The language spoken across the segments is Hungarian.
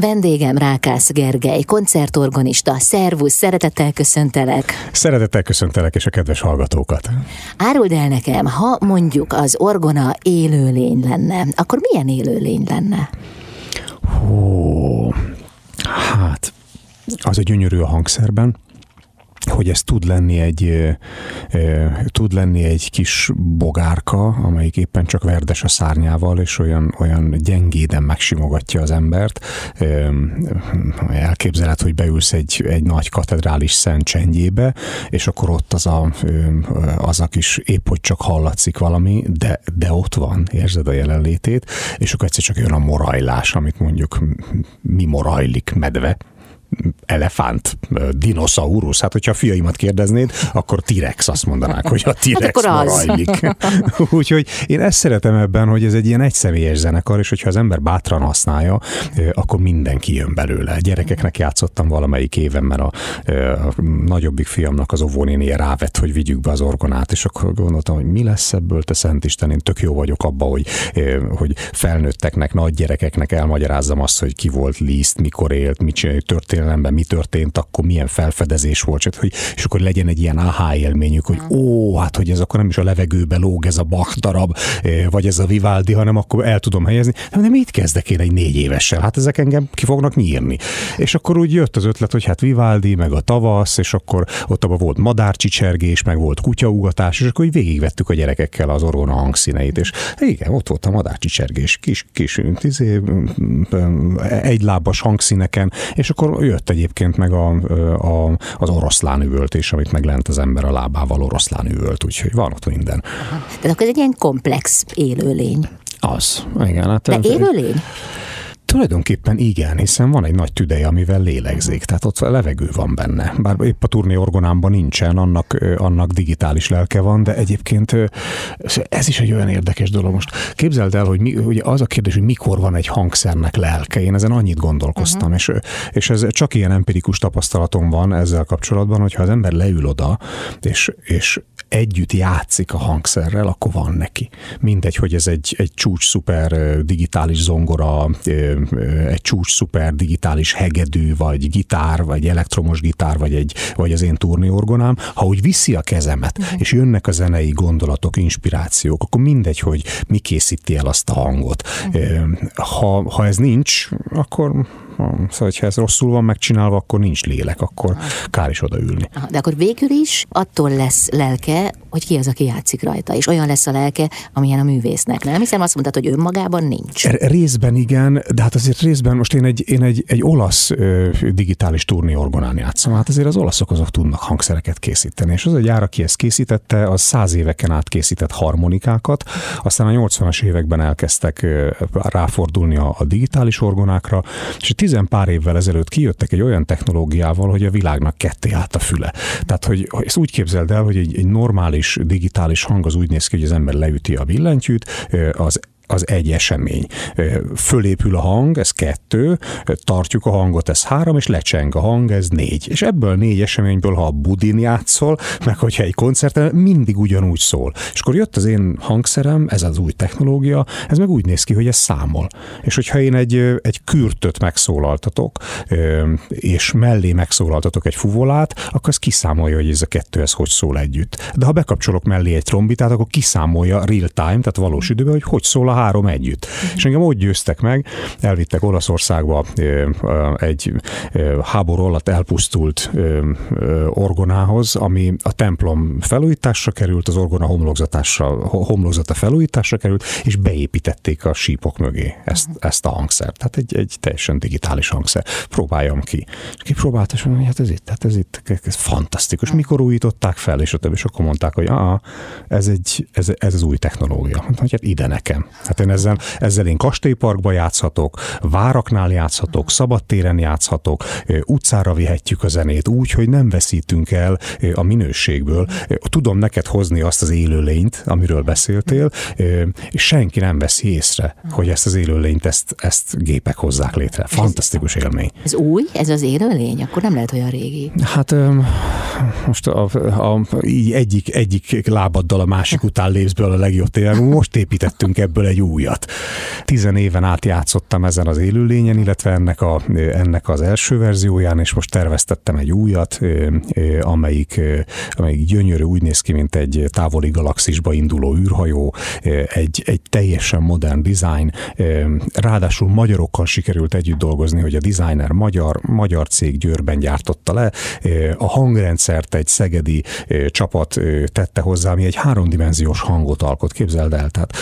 Vendégem Rákász Gergely, koncertorgonista. Szervusz, szeretettel köszöntelek. Szeretettel köszöntelek, és a kedves hallgatókat. Áruld el nekem, ha mondjuk az orgona élőlény lenne, akkor milyen élőlény lenne? Hú, hát, az a gyönyörű a hangszerben, hogy ez tud lenni egy tud lenni egy kis bogárka, amelyik éppen csak verdes a szárnyával, és olyan, olyan gyengéden megsimogatja az embert. Elképzelhet, hogy beülsz egy, egy nagy katedrális szent csendjébe, és akkor ott az a, az a kis épp, hogy csak hallatszik valami, de, de ott van, érzed a jelenlétét, és akkor egyszer csak jön a morajlás, amit mondjuk mi morajlik, medve, elefánt, dinoszaurusz. Hát, hogyha a fiaimat kérdeznéd, akkor T-rex azt mondanák, hogy a T-rex hát. Úgyhogy én ezt szeretem ebben, hogy ez egy ilyen egyszemélyes zenekar, és hogyha az ember bátran használja, akkor mindenki jön belőle. Gyerekeknek játszottam valamelyik éven, mert a, a nagyobbik fiamnak az óvónénie rávett, hogy vigyük be az orgonát, és akkor gondoltam, hogy mi lesz ebből, te Szent Isten, én tök jó vagyok abba, hogy, hogy felnőtteknek, nagy gyerekeknek elmagyarázzam azt, hogy ki volt Liszt, mikor élt, csináljuk, történt történelemben mi történt, akkor milyen felfedezés volt, csak, hogy, és akkor legyen egy ilyen aha élményük, hogy ó, hát hogy ez akkor nem is a levegőbe lóg ez a Bach darab, eh, vagy ez a Vivaldi, hanem akkor el tudom helyezni. De mit kezdek én egy négy évessel? Hát ezek engem ki fognak nyírni. És akkor úgy jött az ötlet, hogy hát Vivaldi, meg a tavasz, és akkor ott abban volt madárcsicsergés, meg volt kutyaugatás, és akkor így végigvettük a gyerekekkel az orgona hangszíneit, és igen, ott volt a madárcsicsergés, kis, kis izé, egy lábas hangszíneken, és akkor jött egyébként meg a, a, az oroszlán üvöltés, amit meg lent az ember a lábával oroszlán üvölt, úgyhogy van ott minden. Aha. Tehát akkor ez egy ilyen komplex élőlény. Az, igen. Hát De élőlény? Tulajdonképpen igen, hiszen van egy nagy tüdeje, amivel lélegzik, tehát ott levegő van benne. Bár épp a turné orgonámban nincsen, annak, annak digitális lelke van, de egyébként ez is egy olyan érdekes dolog. Most képzeld el, hogy mi, ugye az a kérdés, hogy mikor van egy hangszernek lelke. Én ezen annyit gondolkoztam, uh-huh. és, és ez csak ilyen empirikus tapasztalatom van ezzel kapcsolatban, hogyha az ember leül oda, és, és együtt játszik a hangszerrel, akkor van neki. Mindegy, hogy ez egy, egy csúcs szuper digitális zongora, egy csúcs szuper digitális hegedű, vagy gitár, vagy elektromos gitár, vagy, egy, vagy az én turniorgonám, ha úgy viszi a kezemet, uh-huh. és jönnek a zenei gondolatok, inspirációk, akkor mindegy, hogy mi készíti el azt a hangot. Uh-huh. Ha, ha ez nincs, akkor Szóval, hogyha ez rosszul van megcsinálva, akkor nincs lélek, akkor kár is odaülni. De akkor végül is attól lesz lelke, hogy ki az, aki játszik rajta, és olyan lesz a lelke, amilyen a művésznek. Nem hiszem azt mondtad, hogy önmagában nincs. Részben igen, de hát azért részben most én egy, én egy, egy olasz ö, digitális turné orgonán játszom. Hát azért az olaszok azok tudnak hangszereket készíteni, és az a gyár, aki ezt készítette, az száz éveken át készített harmonikákat, aztán a 80-as években elkezdtek ráfordulni a, a digitális orgonákra, és tizen pár évvel ezelőtt kijöttek egy olyan technológiával, hogy a világnak ketté állt a füle. Tehát, hogy ezt úgy képzeld el, hogy egy, egy normális digitális hang az úgy néz ki, hogy az ember leüti a billentyűt, az az egy esemény. Fölépül a hang, ez kettő, tartjuk a hangot, ez három, és lecseng a hang, ez négy. És ebből négy eseményből, ha a budin játszol, meg hogyha egy koncerten, mindig ugyanúgy szól. És akkor jött az én hangszerem, ez az új technológia, ez meg úgy néz ki, hogy ez számol. És hogyha én egy, egy kürtöt megszólaltatok, és mellé megszólaltatok egy fuvolát, akkor ez kiszámolja, hogy ez a kettő ez hogy szól együtt. De ha bekapcsolok mellé egy trombitát, akkor kiszámolja real time, tehát valós időben, hogy hogy szól a három együtt. Uh-huh. És engem úgy győztek meg, elvittek Olaszországba egy háború alatt elpusztult orgonához, ami a templom felújításra került, az orgona homlokzatásra, homlokzata felújításra került, és beépítették a sípok mögé ezt, uh-huh. ezt a hangszert. Tehát egy, egy teljesen digitális hangszer. Próbáljam ki. És kipróbálta, és mondja, hát ez itt, hát ez itt, ez fantasztikus. Uh-huh. Mikor újították fel, és a többi, és akkor mondták, hogy ah, ez, egy, ez, ez az új technológia. Mondtam, hogy hát ide nekem. Hát én ezzel, ezzel én kastélyparkba játszhatok, váraknál játszhatok, szabadtéren játszhatok, utcára vihetjük a zenét úgy, hogy nem veszítünk el a minőségből. Tudom neked hozni azt az élőlényt, amiről beszéltél, és senki nem veszi észre, hogy ezt az élőlényt, ezt, ezt gépek hozzák létre. Fantasztikus élmény. Ez új? Ez az élőlény? Akkor nem lehet olyan régi. Hát most a, a, így egyik, egyik lábaddal a másik után lépsz a legjobb. Most építettünk ebből egy újat. Tizen éven át játszottam ezen az élőlényen, illetve ennek, a, ennek az első verzióján, és most terveztettem egy újat, amelyik, amelyik gyönyörű, úgy néz ki, mint egy távoli galaxisba induló űrhajó, egy, egy teljesen modern design, ráadásul magyarokkal sikerült együtt dolgozni, hogy a designer magyar, magyar cég Győrben gyártotta le, a hangrendszert egy szegedi csapat tette hozzá, ami egy háromdimenziós hangot alkot, képzeld el. Tehát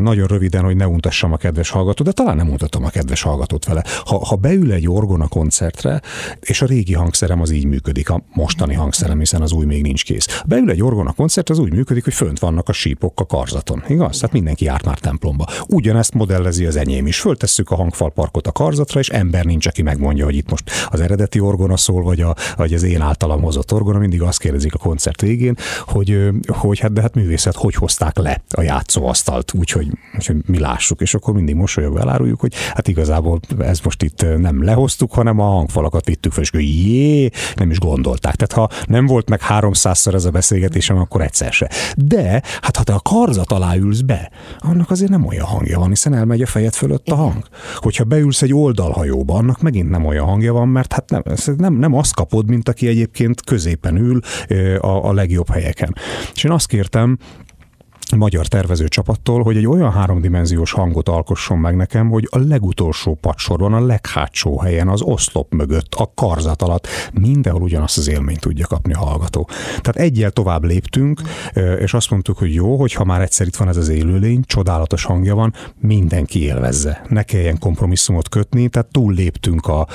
nagyon röviden, hogy ne untassam a kedves hallgatót, de talán nem untatom a kedves hallgatót vele. Ha, ha beül egy orgona koncertre, és a régi hangszerem az így működik, a mostani hangszerem, hiszen az új még nincs kész. Beül egy orgona koncert, az úgy működik, hogy fönt vannak a sípok a karzaton. Igaz? Tehát mindenki járt már templomba. Ugyanezt modellezi az enyém is. Föltesszük a hangfalparkot a karzatra, és ember nincs, aki megmondja, hogy itt most az eredeti orgona szól, vagy, a, vagy az én általam hozott orgona. Mindig azt kérdezik a koncert végén, hogy, hogy hát de hát művészet, hogy hozták le a játszóasztalt, úgyhogy, úgyhogy mi lássuk. És akkor mindig mosolyogva eláruljuk, hogy hát igazából ez most itt nem lehoztuk, hanem a hangfalakat vittük fel, és jé, nem is gondolták. Tehát ha nem volt meg háromszázszor ez a beszélgetésem, akkor egyszer se. De hát ha te a karzat alá ülsz be, annak azért nem olyan hangja van, hiszen elmegy a fejed fölött a hang. Hogyha beülsz egy oldalhajóba, annak megint nem olyan hangja van, mert hát nem, nem, nem azt kapod, mint aki egyébként középen ül a, a legjobb helyeken. És én azt kértem, magyar tervező csapattól, hogy egy olyan háromdimenziós hangot alkosson meg nekem, hogy a legutolsó padsorban, a leghátsó helyen, az oszlop mögött, a karzat alatt mindenhol ugyanazt az élményt tudja kapni a hallgató. Tehát egyel tovább léptünk, és azt mondtuk, hogy jó, hogy ha már egyszer itt van ez az élőlény, csodálatos hangja van, mindenki élvezze. Ne kelljen kompromisszumot kötni, tehát túl léptünk a,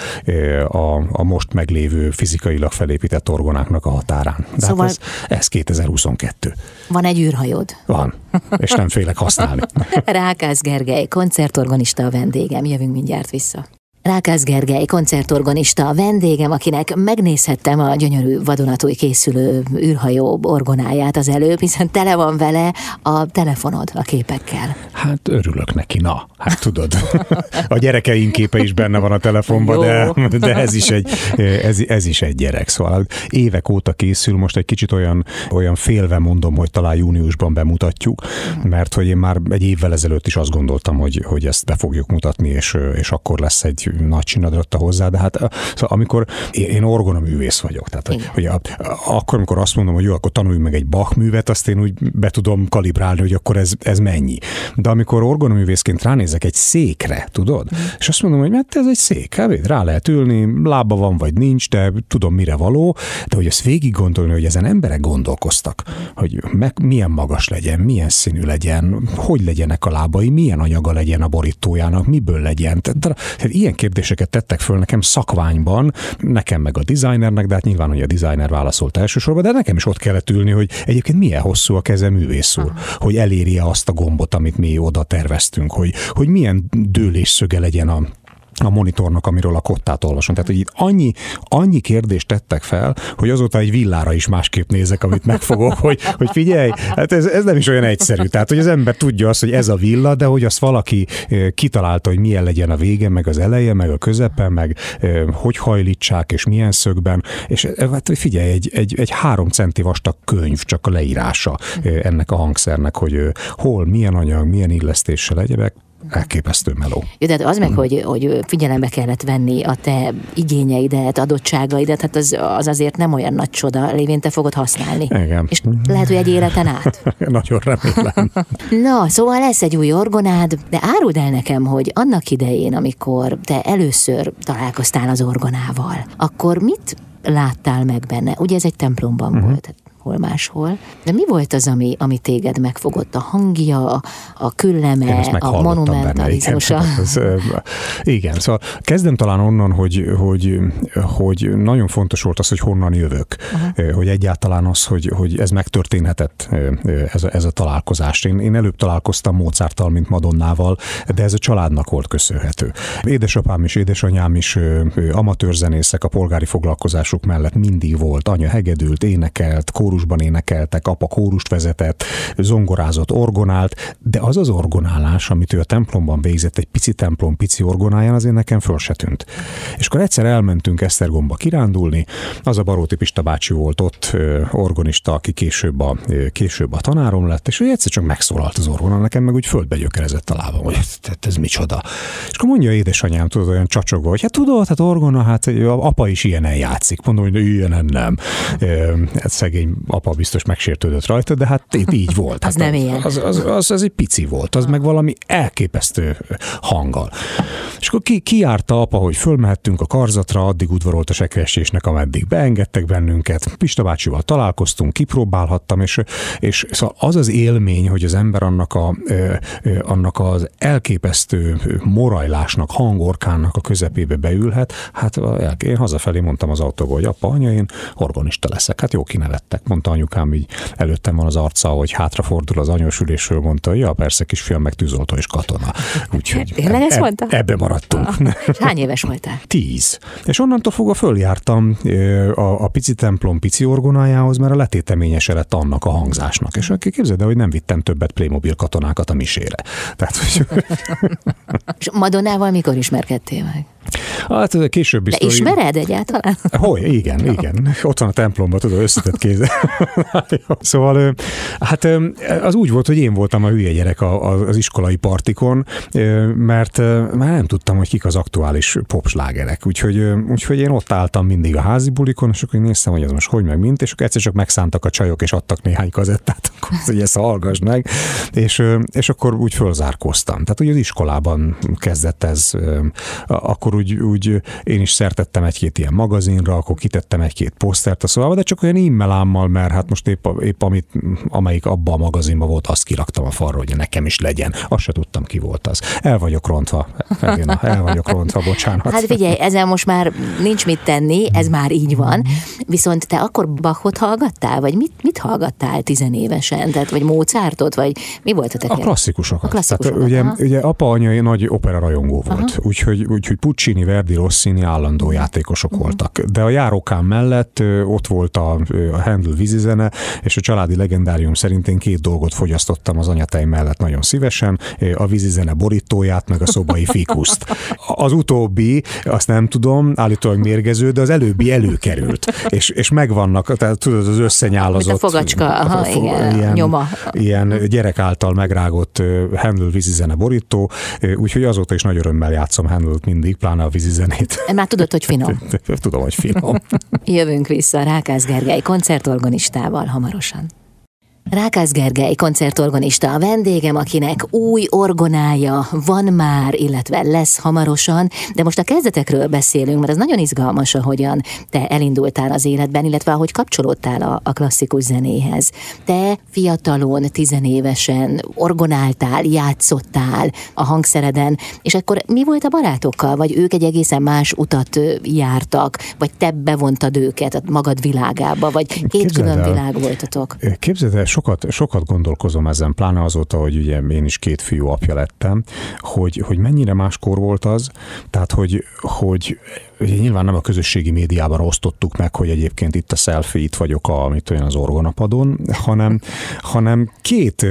a, a most meglévő fizikailag felépített orgonáknak a határán. De hát szóval hát ez, ez 2022. Van egy űrhajód? Van van, és nem félek használni. Rákász Gergely, koncertorganista a vendégem, jövünk mindjárt vissza. Rákász Gergely, koncertorgonista, a vendégem, akinek megnézhettem a gyönyörű vadonatúj készülő űrhajó orgonáját az előbb, hiszen tele van vele a telefonod a képekkel. Hát örülök neki, na, hát tudod. A gyerekeink képe is benne van a telefonban, de, de ez, is egy, ez, ez is egy gyerek. Szóval évek óta készül, most egy kicsit olyan, olyan félve mondom, hogy talán júniusban bemutatjuk, mert hogy én már egy évvel ezelőtt is azt gondoltam, hogy, hogy ezt be fogjuk mutatni, és, és akkor lesz egy nagy csinadratta hozzá, de hát szóval amikor én orgonaművész vagyok, tehát hogy, hogy a, akkor, amikor azt mondom, hogy jó, akkor tanulj meg egy Bach művet, azt én úgy be tudom kalibrálni, hogy akkor ez, ez mennyi. De amikor orgonaművészként ránézek egy székre, tudod, mm. és azt mondom, hogy mert hát ez egy szék, hát rá lehet ülni, lába van vagy nincs, de tudom mire való, de hogy ezt végig gondolni, hogy ezen emberek gondolkoztak, hogy meg, milyen magas legyen, milyen színű legyen, hogy legyenek a lábai, milyen anyaga legyen a borítójának, miből legyen. Tehát, tehát ilyen kérdéseket tettek föl nekem szakványban, nekem meg a designernek, de hát nyilván, hogy a designer válaszolt elsősorban, de nekem is ott kellett ülni, hogy egyébként milyen hosszú a keze művész úr, hogy elérje azt a gombot, amit mi oda terveztünk, hogy, hogy milyen dőlésszöge legyen a a monitornak, amiről a kottát olvasom. Tehát, hogy itt annyi, annyi kérdést tettek fel, hogy azóta egy villára is másképp nézek, amit megfogok, hogy, hogy figyelj, hát ez, ez nem is olyan egyszerű. Tehát, hogy az ember tudja azt, hogy ez a villa, de hogy azt valaki kitalálta, hogy milyen legyen a vége, meg az eleje, meg a közepe, meg hogy hajlítsák, és milyen szögben. És hát, figyelj, egy, egy, egy három centi vastag könyv csak a leírása ennek a hangszernek, hogy hol, milyen anyag, milyen illesztéssel egyebek, elképesztő meló. Jó, tehát az meg, hmm. hogy, hogy figyelembe kellett venni a te igényeidet, adottságaidat, hát az, az azért nem olyan nagy csoda, lévén te fogod használni. Igen. És lehet, hogy egy életen át. Nagyon remélem. Na, szóval lesz egy új orgonád, de áruld el nekem, hogy annak idején, amikor te először találkoztál az orgonával, akkor mit láttál meg benne? Ugye ez egy templomban uh-huh. volt hol máshol. De mi volt az, ami, ami téged megfogott? A hangja, a külleme, a monumentalizmusa? Igen, igen, szóval kezdem talán onnan, hogy, hogy, hogy nagyon fontos volt az, hogy honnan jövök. Uh-huh. Hogy egyáltalán az, hogy, hogy ez megtörténhetett, ez a, ez a találkozás. Én, én előbb találkoztam Mozarttal, mint Madonnával, de ez a családnak volt köszönhető. Édesapám és édesanyám is amatőrzenészek, a polgári foglalkozásuk mellett mindig volt. Anya hegedült, énekelt, kórus kórusban énekeltek, apa kórust vezetett, zongorázott, orgonált, de az az orgonálás, amit ő a templomban végzett, egy pici templom, pici orgonáján, azért nekem föl se tűnt. És akkor egyszer elmentünk Esztergomba kirándulni, az a Baróti Pista bácsi volt ott, orgonista, aki később a, később a tanárom lett, és ő egyszer csak megszólalt az orgona, nekem meg úgy földbe gyökerezett a lábam, hogy ez, ez micsoda. És akkor mondja édesanyám, tudod, olyan csacsogva, hogy hát tudod, hát orgona, hát apa is ilyenen játszik. Mondom, hogy ilyenen nem. Hát szegény apa biztos megsértődött rajta, de hát így volt. az hát nem ilyen. Az, az, az, az, egy pici volt, az meg valami elképesztő hanggal. És akkor ki, kiárta apa, hogy fölmehettünk a karzatra, addig udvarolt a sekresésnek, ameddig beengedtek bennünket. Pista bácsival találkoztunk, kipróbálhattam, és, és szóval az az élmény, hogy az ember annak, a, annak az elképesztő morajlásnak, hangorkánnak a közepébe beülhet, hát én hazafelé mondtam az autóba, hogy apa, anya, én organista leszek. Hát jó kinevettek, mondta anyukám, így előttem van az arca, hogy hátrafordul az anyósülésről, mondta, ja, persze, kisfiam, meg tűzoltó és katona. Úgyhogy Tényleg ezt mondta? Ebbe maradtunk. Ah, hány éves voltál? Tíz. És onnantól fogva följártam a, a pici templom pici orgonájához, mert a letéteményese lett annak a hangzásnak. És aki képzeld el, hogy nem vittem többet Playmobil katonákat a misére. Tehát, hogy... És Madonnával mikor ismerkedtél meg? Hát ez a későbbi De sztori. ismered egyáltalán? Hogy, igen, igen. Ott van a templomban, tudod, összetett kézzel. szóval, hát az úgy volt, hogy én voltam a hülye gyerek az iskolai partikon, mert már nem tudtam, hogy kik az aktuális popslágerek. Úgyhogy, úgyhogy én ott álltam mindig a házi bulikon, és akkor néztem, hogy az most hogy meg mint, és akkor egyszer csak megszántak a csajok, és adtak néhány kazettát, hogy ezt hallgass meg, és, és akkor úgy fölzárkóztam. Tehát ugye az iskolában kezdett ez, akkor úgy, úgy én is szertettem egy-két ilyen magazinra, akkor kitettem egy-két posztert a szobába, de csak olyan e-mailámmal, mert hát most épp, épp amit, amelyik abban a magazinban volt, azt kiraktam a falra, hogy nekem is legyen. Azt se tudtam, ki volt az. El vagyok rontva, Edina, el vagyok rontva, bocsánat. Hát figyelj, ezzel most már nincs mit tenni, ez már így van. Viszont te akkor Bachot hallgattál, vagy mit, mit hallgattál tizenévesen? Tehát, vagy Mozartot, vagy mi volt a te A klasszikusokat. A klasszikusokat, Tehát, ugye, ugye apa anya nagy opera rajongó volt, úgyhogy, úgyhogy Puccini, Verdi, Rossini állandó játékosok Mhm. voltak. De a járókám mellett ott volt a, a Handel vízizene, és a családi legendárium szerint én két dolgot fogyasztottam az anyatej mellett nagyon szívesen, a vízizene borítóját, meg a szobai fikuszt. Az utóbbi, azt nem tudom, állítólag mérgező, de az előbbi előkerült. És, és megvannak, tehát tudod, az összenyálazott... Mint a fogacska, aha, a fo- igen, nyoma. Ilyen gyerek által megrágott Handel vízizene borító, úgyhogy azóta is nagy örömmel játszom Handelt mindig, pláne a vízizenét. Már tudod, hogy finom. Tudom, hogy finom. Jövünk vissza Rákász Gergely koncertorgonistával hamarosan. Rákász Gergely koncertorgonista a vendégem, akinek új orgonája van már, illetve lesz hamarosan, de most a kezdetekről beszélünk, mert ez nagyon izgalmas, ahogyan te elindultál az életben, illetve ahogy kapcsolódtál a, a klasszikus zenéhez. Te fiatalon, tizenévesen orgonáltál, játszottál a hangszereden, és akkor mi volt a barátokkal, vagy ők egy egészen más utat jártak, vagy te bevontad őket a magad világába, vagy két Képzeld külön el. világ voltatok? Képzeld el, sokat, sokat gondolkozom ezen, pláne azóta, hogy ugye én is két fiú apja lettem, hogy, hogy mennyire máskor volt az, tehát hogy, hogy ugye nyilván nem a közösségi médiában osztottuk meg, hogy egyébként itt a selfie, itt vagyok a, mit olyan az orgonapadon, hanem, hanem két,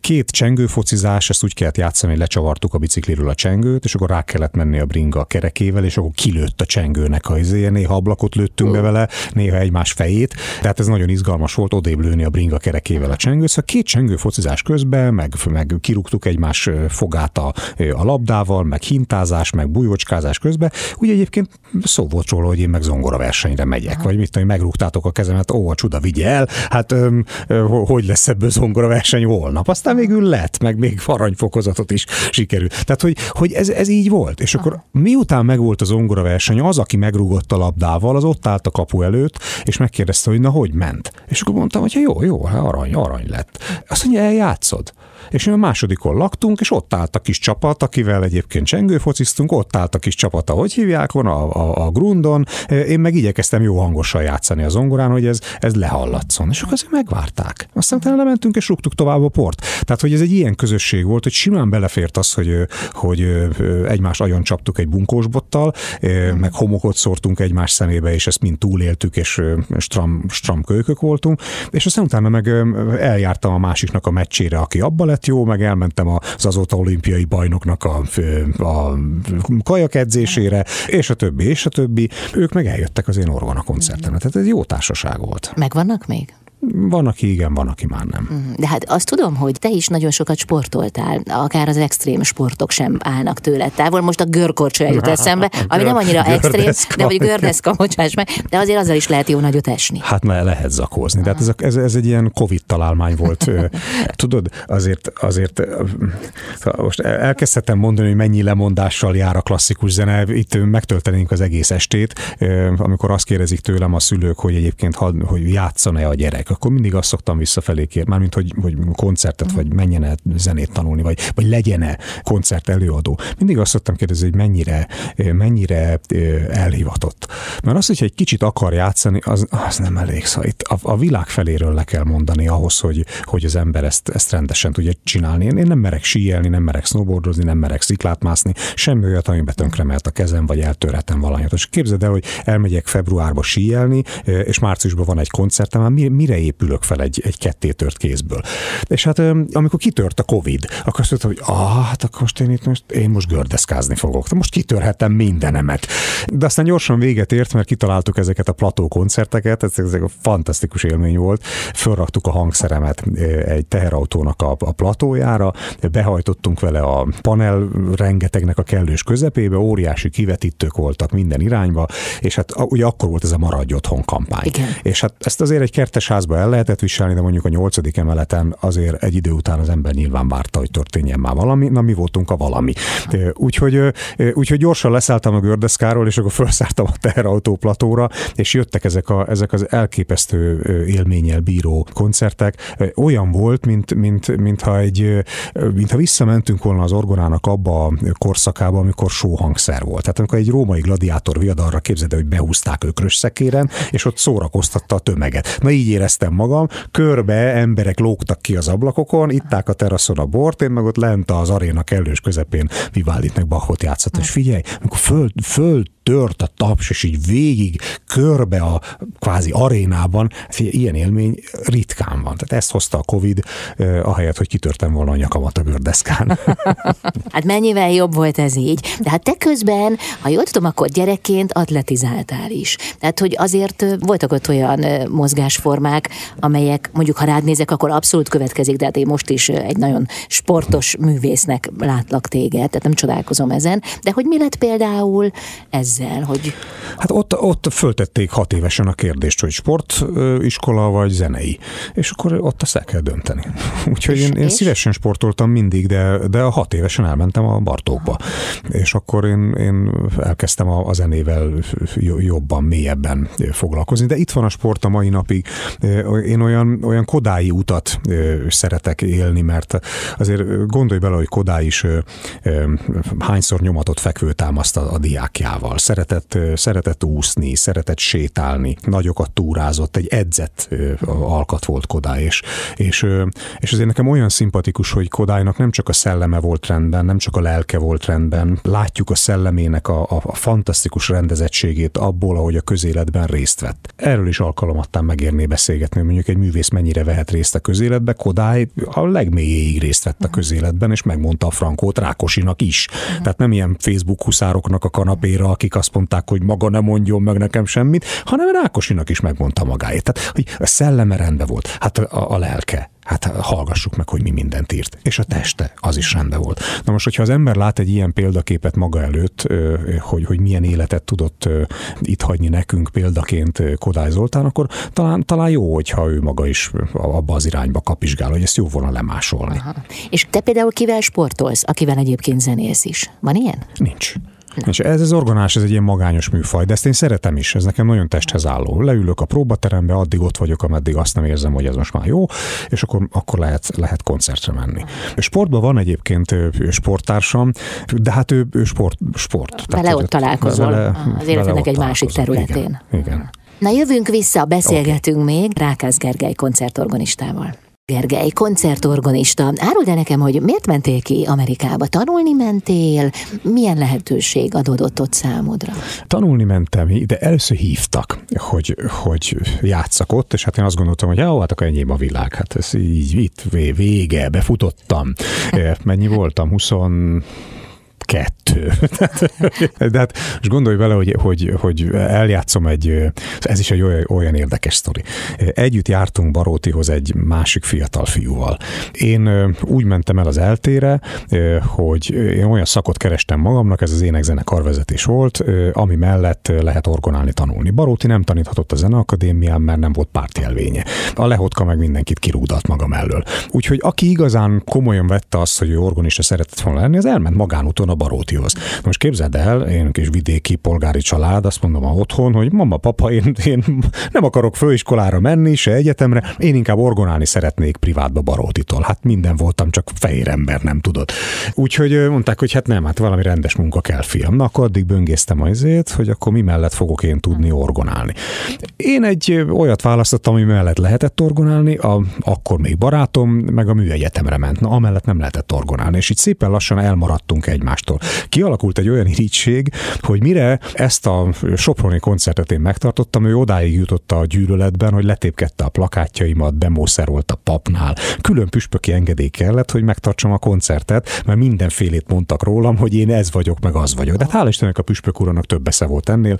két csengőfocizás, ezt úgy kellett játszani, hogy lecsavartuk a bicikliről a csengőt, és akkor rá kellett menni a bringa a kerekével, és akkor kilőtt a csengőnek a izéje, néha ablakot lőttünk be vele, néha egymás fejét, tehát ez nagyon izgalmas volt odébb lőni a bringa kerekével a csengőt, szóval két csengő focizás közben, meg, meg kirúgtuk egymás fogát a, a labdával, meg hintázás, meg bujocskázás közben, ugye egyébként szó volt róla, hogy én meg zongora versenyre megyek, vagy mit tudom, megrúgtátok a kezemet, ó, a csuda, vigye el, hát öm, ö, hogy lesz ebből zongora verseny holnap? Aztán végül lett, meg még aranyfokozatot is sikerült. Tehát, hogy, hogy ez, ez így volt. És akkor miután megvolt az zongora verseny, az, aki megrúgott a labdával, az ott állt a kapu előtt, és megkérdezte, hogy na, hogy ment. És akkor mondtam, hogy jó, jó, hát arany, arany lett. Azt mondja, eljátszod. És mi a másodikon laktunk, és ott állt a kis csapat, akivel egyébként csengőfociztunk, ott állt a kis csapata, hogy hívják, van a, a, a grundon, én meg igyekeztem jó hangosan játszani a zongorán, hogy ez, ez lehallatszon. És akkor azért megvárták. Aztán utána lementünk, és rúgtuk tovább a port. Tehát, hogy ez egy ilyen közösség volt, hogy simán belefért az, hogy, hogy egymás ajon csaptuk egy bunkósbottal, meg homokot szórtunk egymás szemébe, és ezt mind túléltük, és stram, stram kölykök voltunk, és aztán utána meg eljártam a másiknak a meccsére, aki abba lett jó, meg elmentem az azóta olimpiai bajnoknak a, a kajak edzésére, és a többi, és a többi. Ők meg eljöttek az én Orgona koncertemre. Tehát ez jó társaság volt. Megvannak még? Van, aki igen, van, aki már nem. Mhm. De hát azt tudom, hogy te is nagyon sokat sportoltál, akár az extrém sportok sem állnak tőled távol. Most a görkorcsolya jut eszembe, ami nem annyira extrém, de vagy gördeszka, bocsáss meg, de azért azzal is lehet jó nagyot esni. Hát le, lehet zakózni, de hát ez, ez, ez, egy ilyen Covid találmány volt. Tudod, azért, azért most elkezdhetem mondani, hogy mennyi lemondással jár a klasszikus zene, itt megtöltenénk az egész estét, amikor azt kérdezik tőlem a szülők, hogy egyébként hogy játszana-e a gyerek akkor mindig azt szoktam visszafelé kérni, mármint hogy, hogy koncertet, vagy menjen -e zenét tanulni, vagy, vagy legyen-e koncert előadó. Mindig azt szoktam kérdezni, hogy mennyire, mennyire elhivatott. Mert az, hogyha egy kicsit akar játszani, az, az nem elég. Szóval itt a, a világ feléről le kell mondani ahhoz, hogy, hogy az ember ezt, ezt rendesen tudja csinálni. Én, én nem merek síelni, nem merek snowboardozni, nem merek sziklát mászni, semmi olyat, amiben tönkremelt a kezem, vagy eltörhetem valamit. És képzeld el, hogy elmegyek februárba síelni, és márciusban van egy koncertem, mire épülök fel egy, egy kettétört kézből. És hát amikor kitört a Covid, akkor azt mondtam, hogy ah, hát akkor most én itt most, én most gördeszkázni fogok. Most kitörhetem mindenemet. De aztán gyorsan véget ért, mert kitaláltuk ezeket a plató koncerteket, ez, ez egy fantasztikus élmény volt. Fölraktuk a hangszeremet egy teherautónak a, a platójára, behajtottunk vele a panel rengetegnek a kellős közepébe, óriási kivetítők voltak minden irányba, és hát ugye akkor volt ez a maradj otthon kampány. Igen. És hát ezt azért egy kertes házba el lehetett viselni, de mondjuk a nyolcadik emeleten azért egy idő után az ember nyilván várta, hogy történjen már valami, na mi voltunk a valami. Úgyhogy, úgyhogy gyorsan leszálltam a gördeszkáról, és akkor felszálltam a teherautó platóra, és jöttek ezek, a, ezek az elképesztő élménnyel bíró koncertek. Olyan volt, mint, mint, mintha egy, mintha visszamentünk volna az orgonának abba a korszakába, amikor sóhangszer volt. Tehát amikor egy római gladiátor viadalra képzeld, hogy behúzták ökrös szekéren, és ott szórakoztatta a tömeget. Na így éreztem magam, körbe emberek lógtak ki az ablakokon, itták a teraszon a bort, én meg ott lent az aréna kellős közepén Vivaldit meg Bachot játszott, és figyelj, amikor föl, föl tört a taps, és így végig körbe a kvázi arénában, figyelj, ilyen élmény ritkán van. Tehát ezt hozta a Covid, eh, ahelyett, hogy kitörtem volna a nyakamat a gördeszkán. hát mennyivel jobb volt ez így. De hát te közben, ha jól tudom, akkor gyerekként atletizáltál is. Tehát, hogy azért voltak ott olyan mozgásformák, amelyek mondjuk, ha rád nézek, akkor abszolút következik, de hát én most is egy nagyon sportos művésznek látlak téged, tehát nem csodálkozom ezen. De hogy mi lett például ezzel, hogy... Hát ott, ott föltették hat évesen a kérdést, hogy sportiskola vagy zenei. És akkor ott azt el kell dönteni. Úgyhogy és, én, én és? szívesen sportoltam mindig, de, de a hat évesen elmentem a Bartókba. És akkor én, én elkezdtem a, a zenével jobban, mélyebben foglalkozni. De itt van a sport a mai napig. Én olyan, olyan kodái utat szeretek élni, mert azért gondolj bele, hogy Kodály is hányszor nyomatott fekvőtámaszt a, a diákjával. Szeretett, szeretett úszni, szeretett sétálni, nagyokat túrázott, egy edzett alkat volt Kodály, és, és, és azért nekem olyan szimpatikus, hogy Kodálynak nem csak a szelleme volt rendben, nem csak a lelke volt rendben, látjuk a szellemének a, a, a fantasztikus rendezettségét abból, ahogy a közéletben részt vett. Erről is alkalomattán megérné beszélgetni, mondjuk egy művész mennyire vehet részt a közéletbe. Kodály a legmélyéig részt vett a közéletben, és megmondta a Frankót Rákosinak is. Uh-huh. Tehát nem ilyen Facebook huszároknak a kanapéra, akik azt mondták, hogy maga nem mondjon meg nekem semmit, hanem Rákosinak is megmondta magáét. Tehát, hogy a szelleme rendben volt, hát a, a lelke hát hallgassuk meg, hogy mi mindent írt. És a teste, az is rendben volt. Na most, hogyha az ember lát egy ilyen példaképet maga előtt, hogy, hogy milyen életet tudott itt hagyni nekünk példaként Kodály Zoltán, akkor talán, talán jó, hogyha ő maga is abba az irányba kapizsgál, hogy ezt jó volna lemásolni. Aha. És te például kivel sportolsz, akivel egyébként zenész is? Van ilyen? Nincs. És ez az orgonás, ez egy ilyen magányos műfaj, de ezt én szeretem is, ez nekem nagyon testhez álló. Leülök a próbaterembe, addig ott vagyok, ameddig azt nem érzem, hogy ez most már jó, és akkor, akkor lehet, lehet koncertre menni. Sportban van egyébként sporttársam, de hát ő, ő sport. sport. Vele Tehát, ott találkozol az életednek egy másik területén. Igen, igen. Na jövünk vissza, beszélgetünk okay. még Rákász Gergely koncertorgonistával. Gergely, koncertorgonista. Áruld el nekem, hogy miért mentél ki Amerikába? Tanulni mentél? Milyen lehetőség adódott ott számodra? Tanulni mentem, de először hívtak, hogy, hogy játszak ott, és hát én azt gondoltam, hogy jó, hát akkor ennyi a világ. Hát ez így itt vége, befutottam. Mennyi voltam? 20 kettő. De hát most gondolj vele, hogy, hogy, hogy eljátszom egy, ez is egy olyan, olyan érdekes sztori. Együtt jártunk Barótihoz egy másik fiatal fiúval. Én úgy mentem el az eltére, hogy én olyan szakot kerestem magamnak, ez az énekzene karvezetés volt, ami mellett lehet orgonálni, tanulni. Baróti nem taníthatott a zeneakadémián, mert nem volt pártjelvénye. A lehotka meg mindenkit kirúdalt maga mellől. Úgyhogy aki igazán komolyan vette azt, hogy ő orgonista szeretett volna lenni, az elment magánúton a Barótihoz. Most képzeld el, én kis vidéki polgári család, azt mondom a otthon, hogy mama, papa, én, én nem akarok főiskolára menni, se egyetemre, én inkább orgonálni szeretnék privátba Barótitól. Hát minden voltam, csak fehér ember, nem tudod. Úgyhogy mondták, hogy hát nem, hát valami rendes munka kell, fiam. Na, akkor addig böngésztem azért, hogy akkor mi mellett fogok én tudni orgonálni. Én egy olyat választottam, ami mellett lehetett orgonálni, a, akkor még barátom, meg a műegyetemre ment. Na, amellett nem lehetett orgonálni, és így szépen lassan elmaradtunk egymást egymástól. Kialakult egy olyan irítség, hogy mire ezt a Soproni koncertet én megtartottam, ő odáig jutott a gyűlöletben, hogy letépkedte a plakátjaimat, bemószerolt a papnál. Külön püspöki engedély kellett, hogy megtartsam a koncertet, mert mindenfélét mondtak rólam, hogy én ez vagyok, meg az vagyok. De hát hála Istennek a püspök úrnak több esze volt ennél,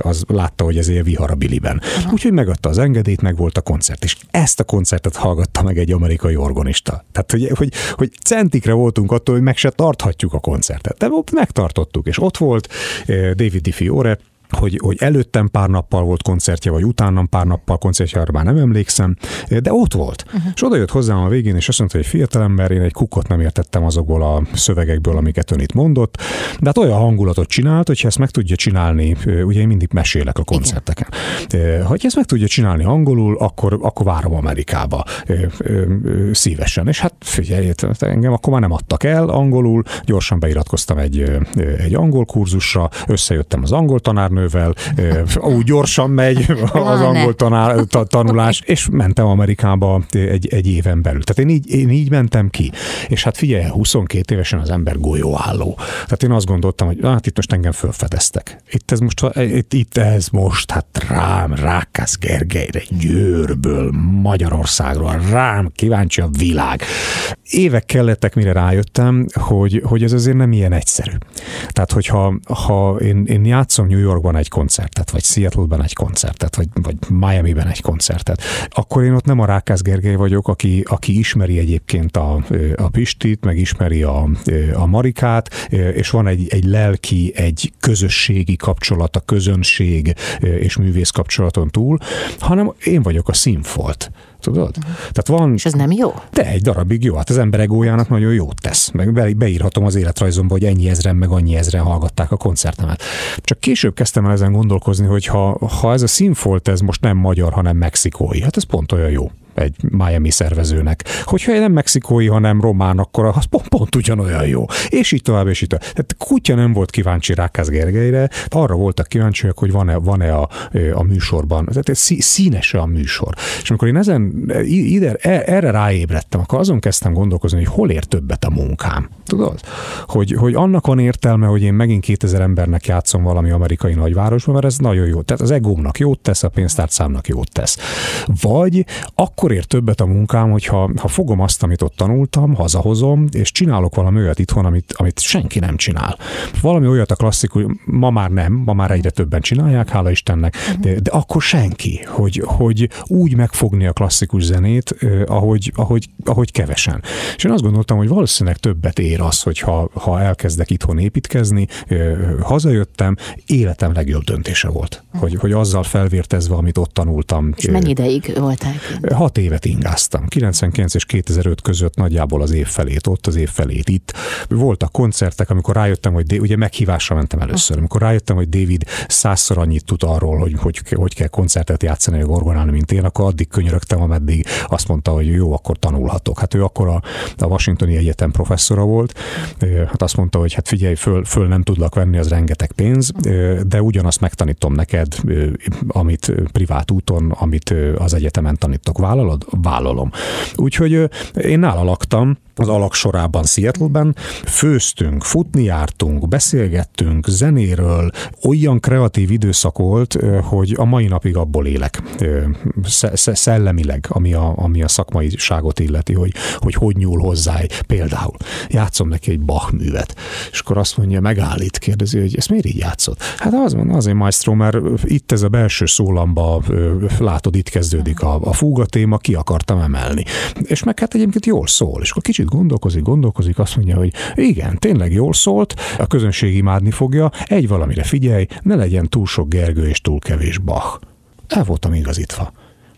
az látta, hogy ez egy vihar a biliben. Úgyhogy megadta az engedélyt, meg volt a koncert. És ezt a koncertet hallgatta meg egy amerikai orgonista. Tehát, hogy, hogy, hogy centikre voltunk attól, hogy meg se tarthatjuk a koncert koncertet. De megtartottuk, és ott volt eh, David Di Fiore, hogy, hogy előttem pár nappal volt koncertje, vagy utánam pár nappal koncertje, arra már nem emlékszem, de ott volt. Uh-huh. És oda jött hozzám a végén, és azt mondta, hogy fiatalember, én egy kukot nem értettem azokból a szövegekből, amiket ön itt mondott, de hát olyan hangulatot csinált, hogyha ezt meg tudja csinálni, ugye én mindig mesélek a koncerteken. Igen. Ha ezt meg tudja csinálni angolul, akkor, akkor várom Amerikába szívesen. És hát figyelj, engem akkor már nem adtak el angolul, gyorsan beiratkoztam egy, egy angol kurzusra, összejöttem az angol tanárnő, tanárnővel, úgy gyorsan megy az angol tanár, tanulás, és mentem Amerikába egy, egy éven belül. Tehát én így, én így mentem ki. És hát figyelj, 22 évesen az ember golyóálló. Tehát én azt gondoltam, hogy hát itt most engem felfedeztek. Itt ez most, itt, itt ez most, hát rám, Rákász Gergelyre, Győrből, Magyarországról, rám kíváncsi a világ. Évek kellettek, mire rájöttem, hogy, hogy ez azért nem ilyen egyszerű. Tehát, hogyha ha én, én játszom New Yorkban Yorkban egy koncertet, vagy Seattle-ben egy koncertet, vagy, vagy Miami-ben egy koncertet, akkor én ott nem a Rákász Gergely vagyok, aki, aki ismeri egyébként a, a Pistit, meg ismeri a, a Marikát, és van egy, egy lelki, egy közösségi kapcsolat, a közönség és művész kapcsolaton túl, hanem én vagyok a színfolt. Tudod? Uh-huh. Tehát van... És ez nem jó? De egy darabig jó. Hát az ember egójának nagyon jót tesz. Meg beírhatom az életrajzomba, hogy ennyi ezren, meg annyi ezren hallgatták a koncertemet. Csak később kezdtem el ezen gondolkozni, hogy ha, ha ez a színfolt, ez most nem magyar, hanem mexikói, hát ez pont olyan jó egy Miami szervezőnek. Hogyha nem mexikói, hanem román, akkor az pont, pont ugyanolyan jó. És így tovább, és így tovább. Tehát kutya nem volt kíváncsi Rákász Gergelyre, arra voltak kíváncsiak, hogy van-e, van-e a, a műsorban. Tehát színes a műsor. És amikor én ezen ide, e, erre ráébredtem, akkor azon kezdtem gondolkozni, hogy hol ér többet a munkám. Tudod? Hogy, hogy annak van értelme, hogy én megint 2000 embernek játszom valami amerikai nagyvárosban, mert ez nagyon jó. Tehát az egómnak jót tesz, a pénztárcámnak jót tesz. Vagy akkor ér többet a munkám, hogyha ha fogom azt, amit ott tanultam, hazahozom, és csinálok valami olyat itthon, amit, amit senki nem csinál. Valami olyat a klasszikus, ma már nem, ma már egyre többen csinálják, hála Istennek, de, de akkor senki, hogy, hogy úgy megfogni a klasszikus zenét, ahogy, ahogy, ahogy kevesen. És én azt gondoltam, hogy valószínűleg többet ér ér az, hogy ha, ha elkezdek itthon építkezni, hazajöttem, életem legjobb döntése volt, hogy, hogy azzal felvértezve, amit ott tanultam. És mennyi ideig voltál? Hat évet ingáztam. 99 és 2005 között nagyjából az év felét ott, az év felét itt. Voltak koncertek, amikor rájöttem, hogy ugye meghívásra mentem először, amikor rájöttem, hogy David százszor annyit tud arról, hogy hogy, hogy kell koncertet játszani, vagy orgonálni, mint én, akkor addig könyörögtem, ameddig azt mondta, hogy jó, akkor tanulhatok. Hát ő akkor a, a Washingtoni Egyetem professzora volt, hát azt mondta, hogy hát figyelj, föl, föl nem tudlak venni, az rengeteg pénz, de ugyanazt megtanítom neked, amit privát úton, amit az egyetemen tanítok. Vállalod? Vállalom. Úgyhogy én nála laktam, az alak sorában Seattle-ben, főztünk, futni jártunk, beszélgettünk zenéről, olyan kreatív időszak volt, hogy a mai napig abból élek, szellemileg, ami a, ami a szakmaiságot illeti, hogy, hogy hogy nyúl hozzá. Például játszom neki egy Bach művet, és akkor azt mondja, megállít, kérdezi, hogy ezt miért így játszott? Hát az van, azért maestro, mert itt ez a belső szólamba, látod, itt kezdődik a, a fúga téma, ki akartam emelni. És meg hát egyébként jól szól, és akkor kicsit gondolkozik, gondolkozik, azt mondja, hogy igen, tényleg jól szólt, a közönség imádni fogja, egy valamire figyelj, ne legyen túl sok Gergő és túl kevés Bach. El voltam igazítva.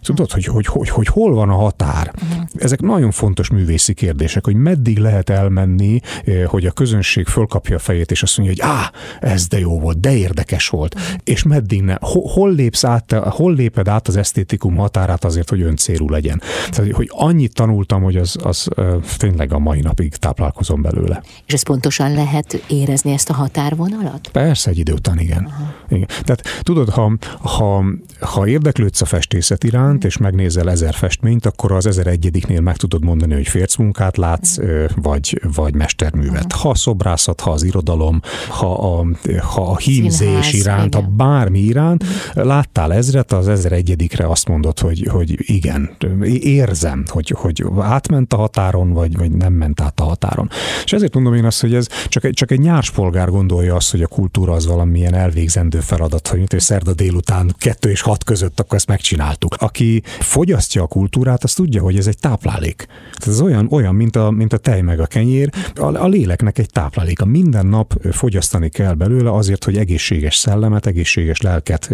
Tudod, hogy, hogy, hogy, hogy hol van a határ? Uh-huh. Ezek nagyon fontos művészi kérdések, hogy meddig lehet elmenni, eh, hogy a közönség fölkapja a fejét, és azt mondja, hogy á, ez de jó volt, de érdekes volt, uh-huh. és meddig ne, hol, lépsz át, hol léped át az esztétikum határát azért, hogy öncélú legyen. Tehát, hogy annyit tanultam, hogy az, az tényleg a mai napig táplálkozom belőle. És ez pontosan lehet érezni ezt a határvonalat? Persze, egy idő után igen. Uh-huh. igen. Tehát tudod, ha, ha, ha érdeklődsz a festészet iránt, fent, és megnézel ezer festményt, akkor az ezer egyediknél meg tudod mondani, hogy fércmunkát látsz, vagy, vagy mesterművet. Ha a szobrászat, ha az irodalom, ha a, ha a hímzés iránt, ha bármi iránt, láttál ezret, az ezer egyedikre azt mondod, hogy, hogy igen, érzem, hogy, hogy átment a határon, vagy, vagy nem ment át a határon. És ezért mondom én azt, hogy ez csak egy, csak egy nyárspolgár gondolja azt, hogy a kultúra az valamilyen elvégzendő feladat, hogy mint hogy szerda délután kettő és hat között, akkor ezt megcsináltuk. Aki aki fogyasztja a kultúrát, az tudja, hogy ez egy táplálék. Tehát ez olyan, olyan mint, a, mint a tej meg a kenyér, a, a léleknek egy táplálék. A minden nap fogyasztani kell belőle azért, hogy egészséges szellemet, egészséges lelket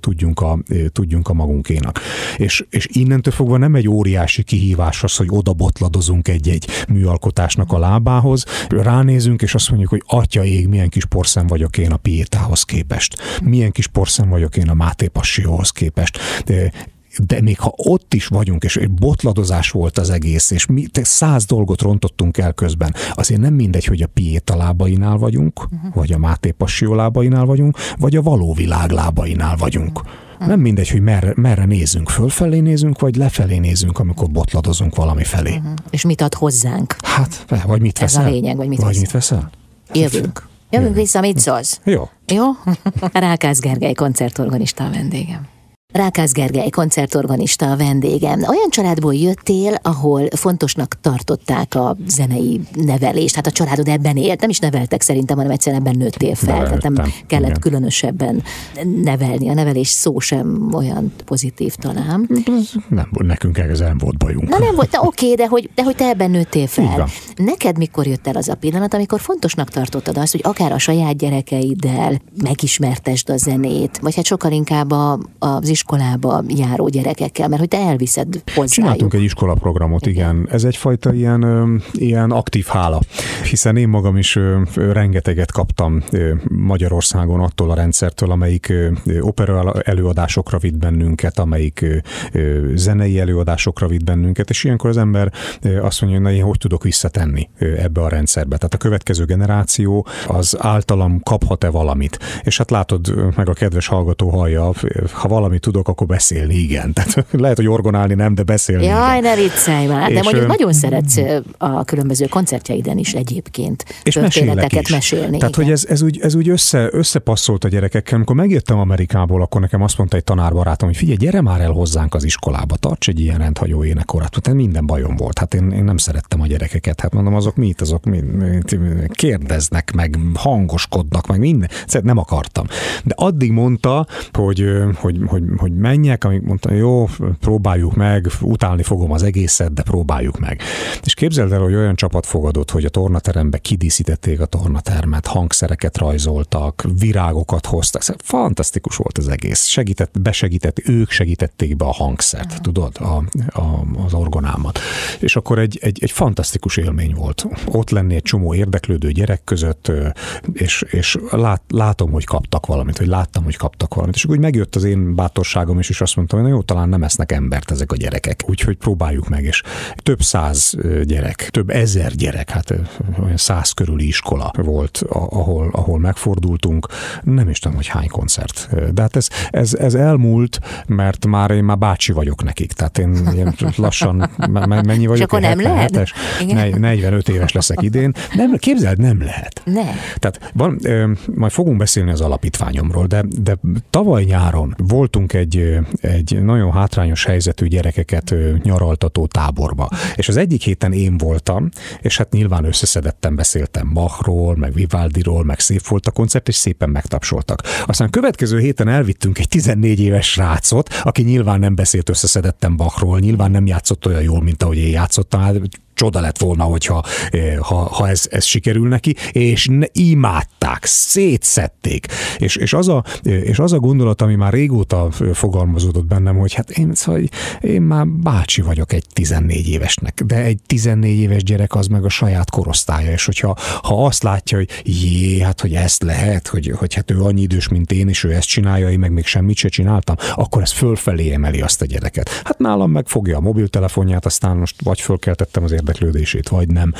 tudjunk a, tudjunk a magunkénak. És, és innentől fogva nem egy óriási kihívás az, hogy oda botladozunk egy-egy műalkotásnak a lábához, ránézünk, és azt mondjuk, hogy atya ég, milyen kis porszem vagyok én a Piétához képest. Milyen kis porszem vagyok én a Máté Passióhoz képest. De de még ha ott is vagyunk, és egy botladozás volt az egész, és mi száz dolgot rontottunk el közben, azért nem mindegy, hogy a Piéta lábainál vagyunk, uh-huh. vagy a Máté Passió lábainál vagyunk, vagy a való világ lábainál vagyunk. Uh-huh. Nem mindegy, hogy merre, merre nézünk, fölfelé nézünk, vagy lefelé nézünk, amikor botladozunk valami felé. Uh-huh. És mit ad hozzánk? Hát, vagy mit veszel? Ez a lényeg, vagy mit vagy veszel? mit veszel? Jövünk. Jövünk vissza, mit szólsz? Jó. Jó? Rákász Gergely koncertorganista a vendégem. Rákász Gergely, koncertorganista a vendégem. Olyan családból jöttél, ahol fontosnak tartották a zenei nevelést. Hát a családod ebben élt, nem is neveltek szerintem, hanem egyszerűen ebben nőttél fel. Tehát nem kellett igen. különösebben nevelni. A nevelés szó sem olyan pozitív talán. Nem, nekünk ez nem volt bajunk. Na nem volt, de oké, de hogy, de hogy te ebben nőttél fel. Neked mikor jött el az a pillanat, amikor fontosnak tartottad azt, hogy akár a saját gyerekeiddel megismertesd a zenét, vagy hát sokkal inkább az iskolába járó gyerekekkel, mert hogy te elviszed hozzájuk. Csináltunk egy iskolaprogramot, igen. Ez egyfajta ilyen, ilyen aktív hála, hiszen én magam is rengeteget kaptam Magyarországon attól a rendszertől, amelyik opera előadásokra vitt bennünket, amelyik zenei előadásokra vitt bennünket, és ilyenkor az ember azt mondja, hogy na én hogy tudok visszatenni ebbe a rendszerbe. Tehát a következő generáció az általam kaphat-e valamit. És hát látod, meg a kedves hallgató hallja, ha valamit tudok, akkor beszélni igen. Tehát lehet, hogy orgonálni nem, de beszélni Jaj, igen. ne viccelj már. De mondjuk nagyon szeretsz a különböző koncertjeiden is egyébként és történeteket is. mesélni. Tehát, igen. hogy ez, ez úgy, ez úgy össze, összepasszolt a gyerekekkel. Amikor megjöttem Amerikából, akkor nekem azt mondta egy tanárbarátom, hogy figyelj, gyere már el hozzánk az iskolába, tarts egy ilyen rendhagyó énekorát. Tehát minden bajom volt. Hát én, én nem szerettem a gyerekeket. Hát mondom, azok mit, azok mit, mit kérdeznek, meg hangoskodnak, meg minden. Szóval nem akartam. De addig mondta, hogy, hogy, hogy hogy menjek, amíg mondtam, jó, próbáljuk meg, utálni fogom az egészet, de próbáljuk meg. És képzeld el, hogy olyan csapat fogadott, hogy a tornaterembe kidíszítették a tornatermet, hangszereket rajzoltak, virágokat hoztak. Szóval fantasztikus volt az egész. Segített, besegített, ők segítették be a hangszert, uh-huh. tudod, a, a, az orgonámat. És akkor egy, egy, egy fantasztikus élmény volt. Ott lenni egy csomó érdeklődő gyerek között, és, és lát, látom, hogy kaptak valamit, vagy láttam, hogy kaptak valamit. És akkor úgy megjött az én bátorságom is, és azt mondtam, hogy na jó, talán nem esznek embert ezek a gyerekek. Úgyhogy próbáljuk meg, és több száz gyerek, több ezer gyerek, hát olyan száz körüli iskola volt, ahol, ahol megfordultunk. Nem is tudom, hogy hány koncert. De hát ez, ez, ez elmúlt, mert már én már bácsi vagyok nekik. Tehát én, én lassan, mennyi vagyok? És akkor nem lehet? 45 éves leszek idén. Nem, képzeld, nem lehet. Ne. Tehát van, majd fogunk beszélni az alapítványomról, de, de tavaly nyáron voltunk egy, egy nagyon hátrányos helyzetű gyerekeket nyaraltató táborba. És az egyik héten én voltam, és hát nyilván összeszedettem, beszéltem Bachról, meg Vivaldiról, meg szép volt a koncert, és szépen megtapsoltak. Aztán következő héten elvittünk egy 14 éves srácot, aki nyilván nem beszélt összeszedettem Bachról, nyilván nem játszott olyan jól, mint ahogy én játszottam, hát csoda lett volna, hogyha eh, ha, ha ez, ez sikerül neki, és ne, imádták, szétszették. És, és, az a, és az a gondolat, ami már régóta fogalmazódott bennem, hogy hát én, szóval én már bácsi vagyok egy 14 évesnek, de egy 14 éves gyerek az meg a saját korosztálya, és hogyha ha azt látja, hogy jé, hát hogy ezt lehet, hogy, hogy hát ő annyi idős, mint én, és ő ezt csinálja, én meg még semmit se csináltam, akkor ez fölfelé emeli azt a gyereket. Hát nálam megfogja a mobiltelefonját, aztán most vagy fölkeltettem az érdeklődését, vagy nem.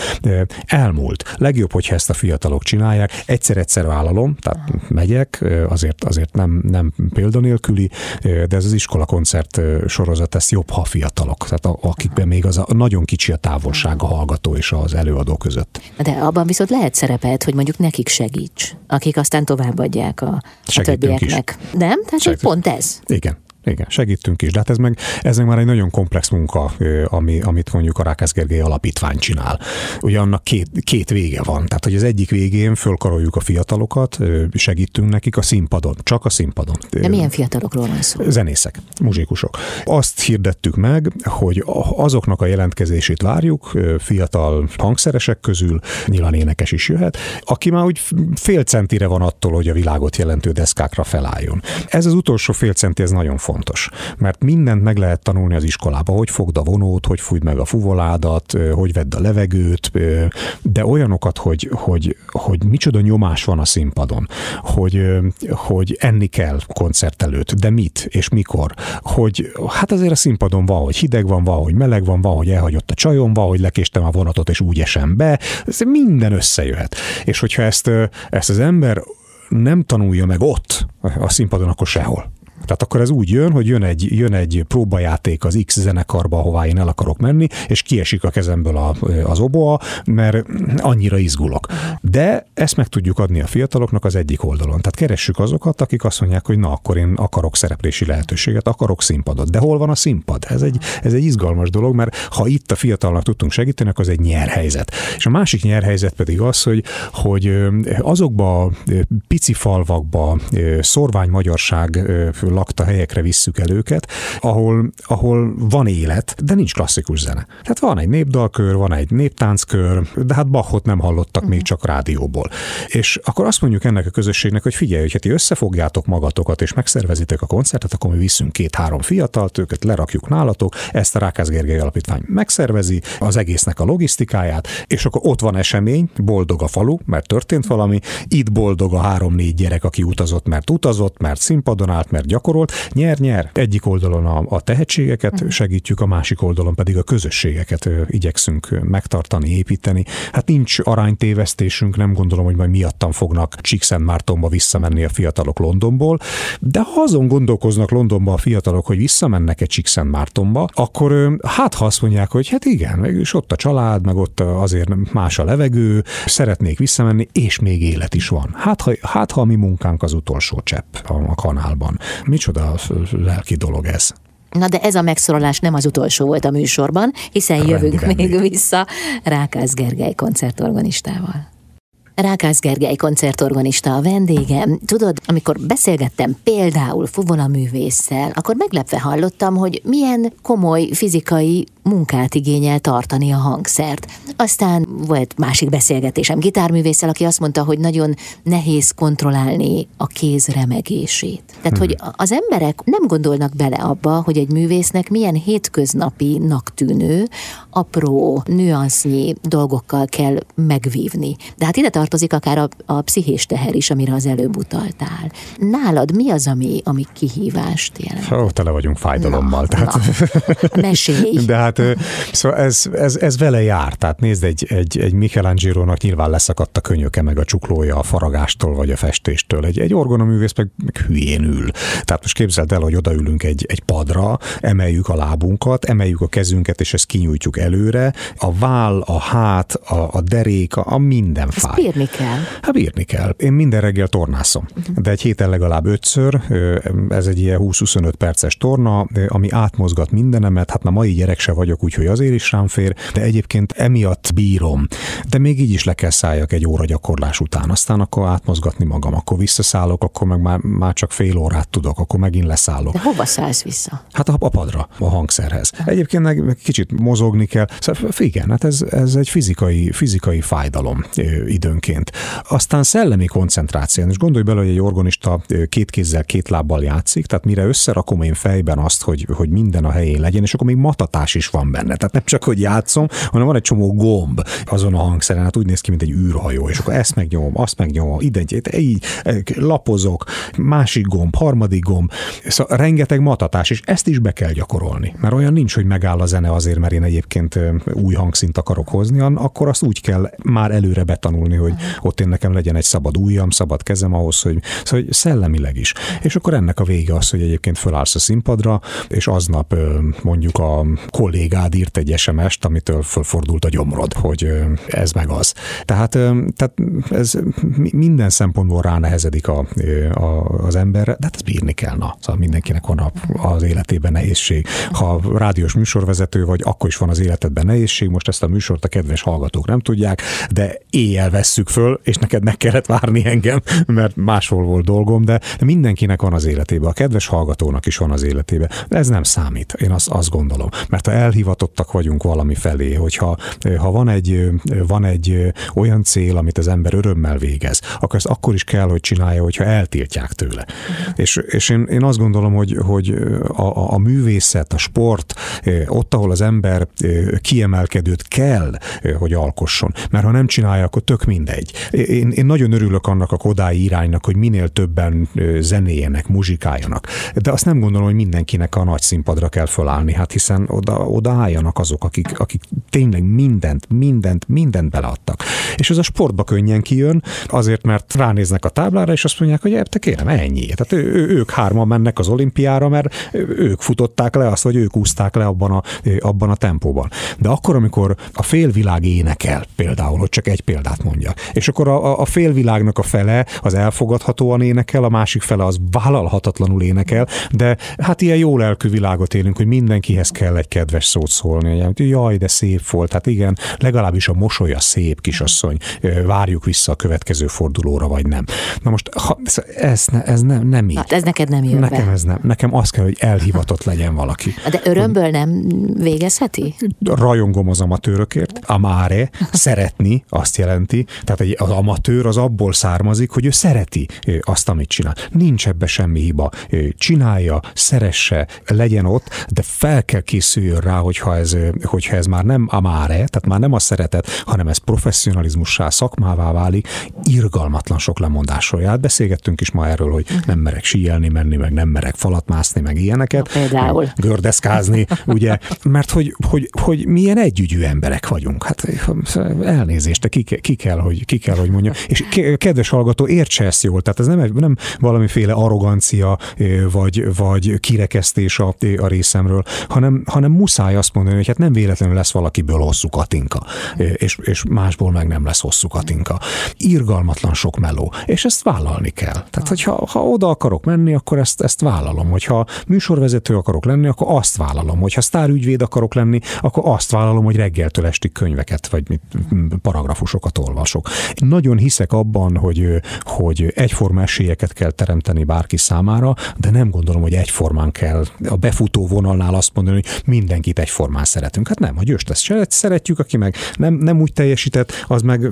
Elmúlt. Legjobb, hogyha ezt a fiatalok csinálják. Egyszer-egyszer vállalom, tehát megyek, azért, azért nem, nem példanélküli, de ez az iskola koncert sorozat, ez jobb, ha fiatalok, tehát akikben még az a nagyon kicsi a távolság a hallgató és az előadó között. De abban viszont lehet szerepet, hogy mondjuk nekik segíts, akik aztán továbbadják a, a többieknek. Is. Nem? Tehát pont ez. Igen. Igen, segítünk is, de hát ez meg, ez meg már egy nagyon komplex munka, ami, amit mondjuk a Rákász Gergely Alapítvány csinál. Ugye annak két, két vége van, tehát hogy az egyik végén fölkaroljuk a fiatalokat, segítünk nekik a színpadon, csak a színpadon. De milyen fiatalokról van szó? Zenészek, muzsikusok. Azt hirdettük meg, hogy azoknak a jelentkezését várjuk, fiatal hangszeresek közül, nyilván énekes is jöhet, aki már úgy fél centire van attól, hogy a világot jelentő deszkákra felálljon. Ez az utolsó fél centi, ez nagyon fontos fontos. Mert mindent meg lehet tanulni az iskolába, hogy fogd a vonót, hogy fújd meg a fuvoládat, hogy vedd a levegőt, de olyanokat, hogy, hogy, hogy micsoda nyomás van a színpadon, hogy, hogy enni kell koncert előtt, de mit és mikor, hogy hát azért a színpadon van, hogy hideg van, van, hogy meleg van, van, hogy elhagyott a csajom, van, hogy lekéstem a vonatot és úgy esem be, ez minden összejöhet. És hogyha ezt, ezt az ember nem tanulja meg ott a színpadon, akkor sehol. Tehát akkor ez úgy jön, hogy jön egy, jön egy próbajáték az X zenekarba, ahová én el akarok menni, és kiesik a kezemből a, az oboa, mert annyira izgulok. De ezt meg tudjuk adni a fiataloknak az egyik oldalon. Tehát keressük azokat, akik azt mondják, hogy na, akkor én akarok szereplési lehetőséget, akarok színpadot. De hol van a színpad? Ez egy, ez egy izgalmas dolog, mert ha itt a fiatalnak tudtunk segíteni, akkor az egy nyerhelyzet. És a másik nyerhelyzet pedig az, hogy, hogy azokba pici falvakba, szorvány magyarság lakta helyekre visszük el őket, ahol, ahol van élet, de nincs klasszikus zene. Tehát van egy népdalkör, van egy néptánckör, de hát Bachot nem hallottak uh-huh. még csak rádióból. És akkor azt mondjuk ennek a közösségnek, hogy figyelj, hogy ti összefogjátok magatokat és megszervezitek a koncertet, akkor mi viszünk két-három fiatalt, őket lerakjuk nálatok, ezt a Rákász Gergely Alapítvány megszervezi, az egésznek a logisztikáját, és akkor ott van esemény, boldog a falu, mert történt valami, itt boldog a három-négy gyerek, aki utazott, mert utazott, mert színpadon állt, mert gyakorolt, nyer-nyer. Egyik oldalon a, a tehetségeket uh-huh. segítjük, a másik oldalon pedig a közösségeket igyekszünk megtartani, építeni. Hát nincs aránytévesztésünk, nem gondolom, hogy majd miattam fognak Csíkszentmártonba visszamenni a fiatalok Londonból, de ha azon gondolkoznak Londonba a fiatalok, hogy visszamennek egy Csíkszentmártonba, akkor hát ha azt mondják, hogy hát igen, és ott a család, meg ott azért más a levegő, szeretnék visszamenni, és még élet is van. Hát ha, hát, ha a mi munkánk az utolsó csepp a kanálban. Micsoda lelki dolog ez. Na de ez a megszólalás nem az utolsó volt a műsorban, hiszen rendi, jövünk rendi. még vissza Rákász Gergely koncertorganistával. Rákász Gergely koncertorganista a vendégem. Tudod, amikor beszélgettem például Fuvola művésszel, akkor meglepve hallottam, hogy milyen komoly fizikai munkát igényel tartani a hangszert. Aztán volt másik beszélgetésem gitárművésszel, aki azt mondta, hogy nagyon nehéz kontrollálni a kéz remegését. Tehát, hmm. hogy az emberek nem gondolnak bele abba, hogy egy művésznek milyen hétköznapinak tűnő, apró, nüansznyi dolgokkal kell megvívni. De hát ide tartozik akár a, a pszichés teher is, amire az előbb utaltál. Nálad mi az, ami, ami kihívást jelent? Ó, tele vagyunk fájdalommal. Na, tehát... na. Mesélj! De hát szóval ez, ez, ez vele jár. Tehát nézd, egy, egy, egy Michelangelo-nak nyilván leszakadt a könyöke, meg a csuklója a faragástól, vagy a festéstől. Egy, egy orgonaművész meg, meg hülyén ül. Tehát most képzeld el, hogy odaülünk egy, egy padra, emeljük a lábunkat, emeljük a kezünket, és ezt kinyújtjuk előre. A váll, a hát, a, a derék, a, a minden fáj. Ezt bírni kell. Hát bírni kell. Én minden reggel tornászom, uh-huh. de egy héten legalább ötször, ez egy ilyen 20-25 perces torna, ami átmozgat mindenemet, hát na mai gyerek se vagyok, úgyhogy azért is rám fér, de egyébként emiatt bírom. De még így is le kell szálljak egy óra gyakorlás után, aztán akkor átmozgatni magam, akkor visszaszállok, akkor meg már, már csak fél órát tudok, akkor megint leszállok. De hova szállsz vissza? Hát a, a padra, a hangszerhez. Egyébként meg kicsit mozogni kell. Szóval igen, hát ez, ez egy fizikai, fizikai fájdalom időnként. Aztán szellemi koncentráció. És gondolj bele, hogy egy organista két kézzel, két lábbal játszik, tehát mire összerakom én fejben azt, hogy, hogy minden a helyén legyen, és akkor még matatás is van benne. Tehát nem csak, hogy játszom, hanem van egy csomó gomb azon a hangszeren, hát úgy néz ki, mint egy űrhajó, és akkor ezt megnyomom, azt megnyomom, ide, így lapozok, másik gomb, harmadik gomb. Szóval rengeteg matatás, és ezt is be kell gyakorolni. Mert olyan nincs, hogy megáll a zene azért, mert én egyébként új hangszint akarok hozni, akkor azt úgy kell már előre betanulni, hogy ott én nekem legyen egy szabad ujjam, szabad kezem ahhoz, hogy, szóval, hogy szellemileg is. És akkor ennek a vége az, hogy egyébként fölállsz a színpadra, és aznap mondjuk a kollégád írt egy SMS-t, amitől fölfordult a gyomrod, hogy ez meg az. Tehát, tehát ez minden szempontból ránehezedik a, a, az emberre, de hát ezt bírni kell, na. Szóval mindenkinek van az életében nehézség. Ha rádiós műsorvezető vagy, akkor is van az életedben nehézség. Most ezt a műsort a kedves hallgatók nem tudják, de éjjel vesszük föl, és neked meg kellett várni engem, mert máshol volt dolgom, de, de mindenkinek van az életében. A kedves hallgatónak is van az életében. De ez nem számít, én azt, azt gondolom. Mert ha elhivatottak vagyunk valami felé, hogyha ha van egy, van egy olyan cél, amit az ember örömmel végez, akkor ezt akkor is kell, hogy csinálja, hogyha eltiltják tőle. Uh-huh. És, és én, én azt gondolom, hogy, hogy a, a művészet, a sport, ott, ahol az ember kiemelkedőt kell, hogy alkosson. Mert ha nem csinálja, akkor tök mindegy. Én, én nagyon örülök annak a kodái iránynak, hogy minél többen zenéjenek, muzsikáljanak. De azt nem gondolom, hogy mindenkinek a nagy színpadra kell fölállni, hát hiszen oda, oda álljanak azok, akik, akik tényleg mindent, mindent, mindent beleadtak. És ez a sportba könnyen kijön, azért, mert ránéznek a táblára, és azt mondják, hogy te kérem, ennyi. Tehát ő, ők hárman mennek az olimpiára, mert ők futották le azt, vagy ők úszták le abban a, abban a tempóban. De akkor, amikor a félvilág énekel, például, hogy csak egy példát mondja, és akkor a, a félvilágnak a fele az elfogadhatóan énekel, a másik fele az vállalhatatlanul énekel, de hát ilyen jó lelkű világot élünk, hogy mindenkihez kell egy kedves szót szólni. Hogy jaj, de szép volt. Hát igen, legalábbis a mosolya szép, kisasszony. Várjuk vissza a következő fordulóra, vagy nem. Na most ha, ez, ne, ez nem, nem így. Hát ez neked nem jön Nekem be. ez nem. Nekem az kell, hogy elhivatott legyen valaki. De örömből nem végezheti? Rajongom az amatőrökért. Amare, szeretni, azt jelenti. Tehát egy, az amatőr az abból származik, hogy ő szereti azt, amit csinál. Nincs ebbe semmi hiba. Csinálja, szeresse, legyen ott, de fel kell készüljön rá, hogyha ez, hogyha ez már nem amáre, tehát már nem a szeretet, hanem ez professzionalizmussá, szakmává válik, irgalmatlan sok lemondásról jár. Beszélgettünk is ma erről, hogy nem merek síelni, menni, meg nem merek falat mászni, meg ilyeneket. Na, például. Gördeszkázni, ugye, mert hogy, hogy, hogy milyen együgyű emberek vagyunk. Hát elnézést, de ki, ki, kell, hogy, ki kell, hogy mondja. És kedves hallgató, értse ezt jól, tehát ez nem, nem valamiféle arrogancia, vagy, vagy kirekesztés a, a részemről, hanem, hanem muszáj fáj azt mondani, hogy hát nem véletlenül lesz valakiből hosszú katinka, és, és másból meg nem lesz hosszú katinka. Irgalmatlan sok meló, és ezt vállalni kell. Tehát, hogyha ha oda akarok menni, akkor ezt, ezt vállalom. Hogyha műsorvezető akarok lenni, akkor azt vállalom. Hogyha sztárügyvéd akarok lenni, akkor azt vállalom, hogy reggeltől estig könyveket, vagy mit, paragrafusokat olvasok. Nagyon hiszek abban, hogy, hogy egyforma esélyeket kell teremteni bárki számára, de nem gondolom, hogy egyformán kell a befutó vonalnál azt mondani, hogy mindenkit egyformán szeretünk. Hát nem, a győst szeretjük, aki meg nem, nem úgy teljesített, az meg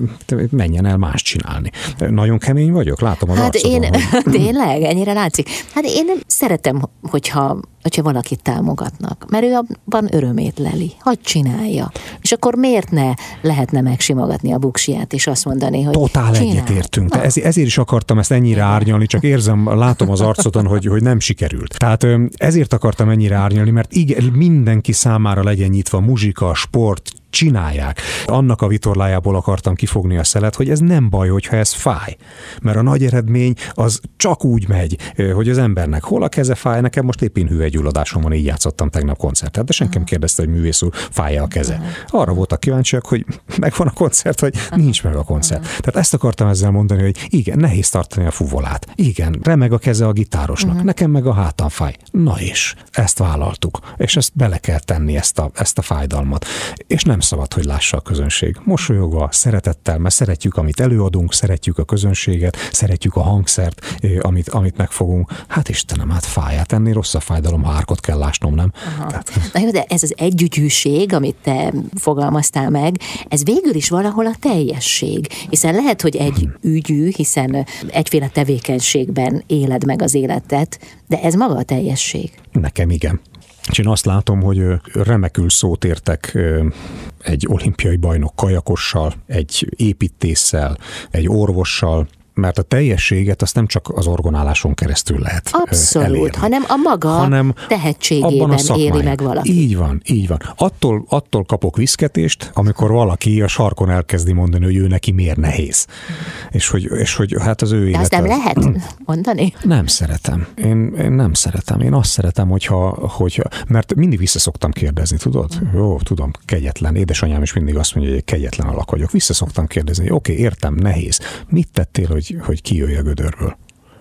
menjen el más csinálni. Nagyon kemény vagyok, látom az Hát arcodon, én, hogy... tényleg, ennyire látszik. Hát én nem szeretem, hogyha hogyha valakit támogatnak, mert ő abban örömét leli. Hadd csinálja. És akkor miért ne lehetne megsimogatni a buksiját, és azt mondani, hogy Totál egyetértünk. De ez, ezért is akartam ezt ennyire árnyalni, csak érzem, látom az arcodon, hogy, hogy nem sikerült. Tehát ezért akartam ennyire árnyalni, mert igen, mindenki számára legyen nyitva muzsika, sport, csinálják. Annak a vitorlájából akartam kifogni a szelet, hogy ez nem baj, hogyha ez fáj. Mert a nagy eredmény az csak úgy megy, hogy az embernek hol a keze fáj, nekem most épp hüvelygyulladásom van, így játszottam tegnap koncertet, de senki nem kérdezte, hogy művész úr, fáj a keze. Arra voltak kíváncsiak, hogy megvan a koncert, vagy nincs meg a koncert. Tehát ezt akartam ezzel mondani, hogy igen, nehéz tartani a fuvolát. Igen, remeg a keze a gitárosnak, uh-huh. nekem meg a hátam fáj. Na és, ezt vállaltuk, és ezt bele kell tenni, ezt a, ezt a fájdalmat. És nem szabad, hogy lássa a közönség. Mosolyogva, szeretettel, mert szeretjük, amit előadunk, szeretjük a közönséget, szeretjük a hangszert, amit, amit megfogunk. Hát Istenem, hát fáját ennél rossz a fájdalom, ha árkot kell lásnom, nem? Tehát... Na jó, de ez az együgyűség, amit te fogalmaztál meg, ez végül is valahol a teljesség. Hiszen lehet, hogy egy hmm. ügyű, hiszen egyféle tevékenységben éled meg az életet, de ez maga a teljesség. Nekem igen. És én azt látom, hogy remekül szót értek egy olimpiai bajnok kajakossal, egy építéssel, egy orvossal, mert a teljességet azt nem csak az orgonáláson keresztül lehet Abszolút, elérni, hanem a maga hanem tehetségében a éri meg valaki. Így van, így van. Attól, attól kapok viszketést, amikor valaki a sarkon elkezdi mondani, hogy ő neki miért nehéz. És hogy, és hogy hát az ő De azt nem lehet mondani? Nem szeretem. Én, én nem szeretem. Én azt szeretem, hogyha, hogyha mert mindig vissza szoktam kérdezni, tudod? Mm. Jó, tudom, kegyetlen. Édesanyám is mindig azt mondja, hogy egy kegyetlen alak vagyok. Vissza szoktam kérdezni, oké, okay, értem, nehéz. Mit tettél, hogy hogy, hogy kijöjj a gödörből.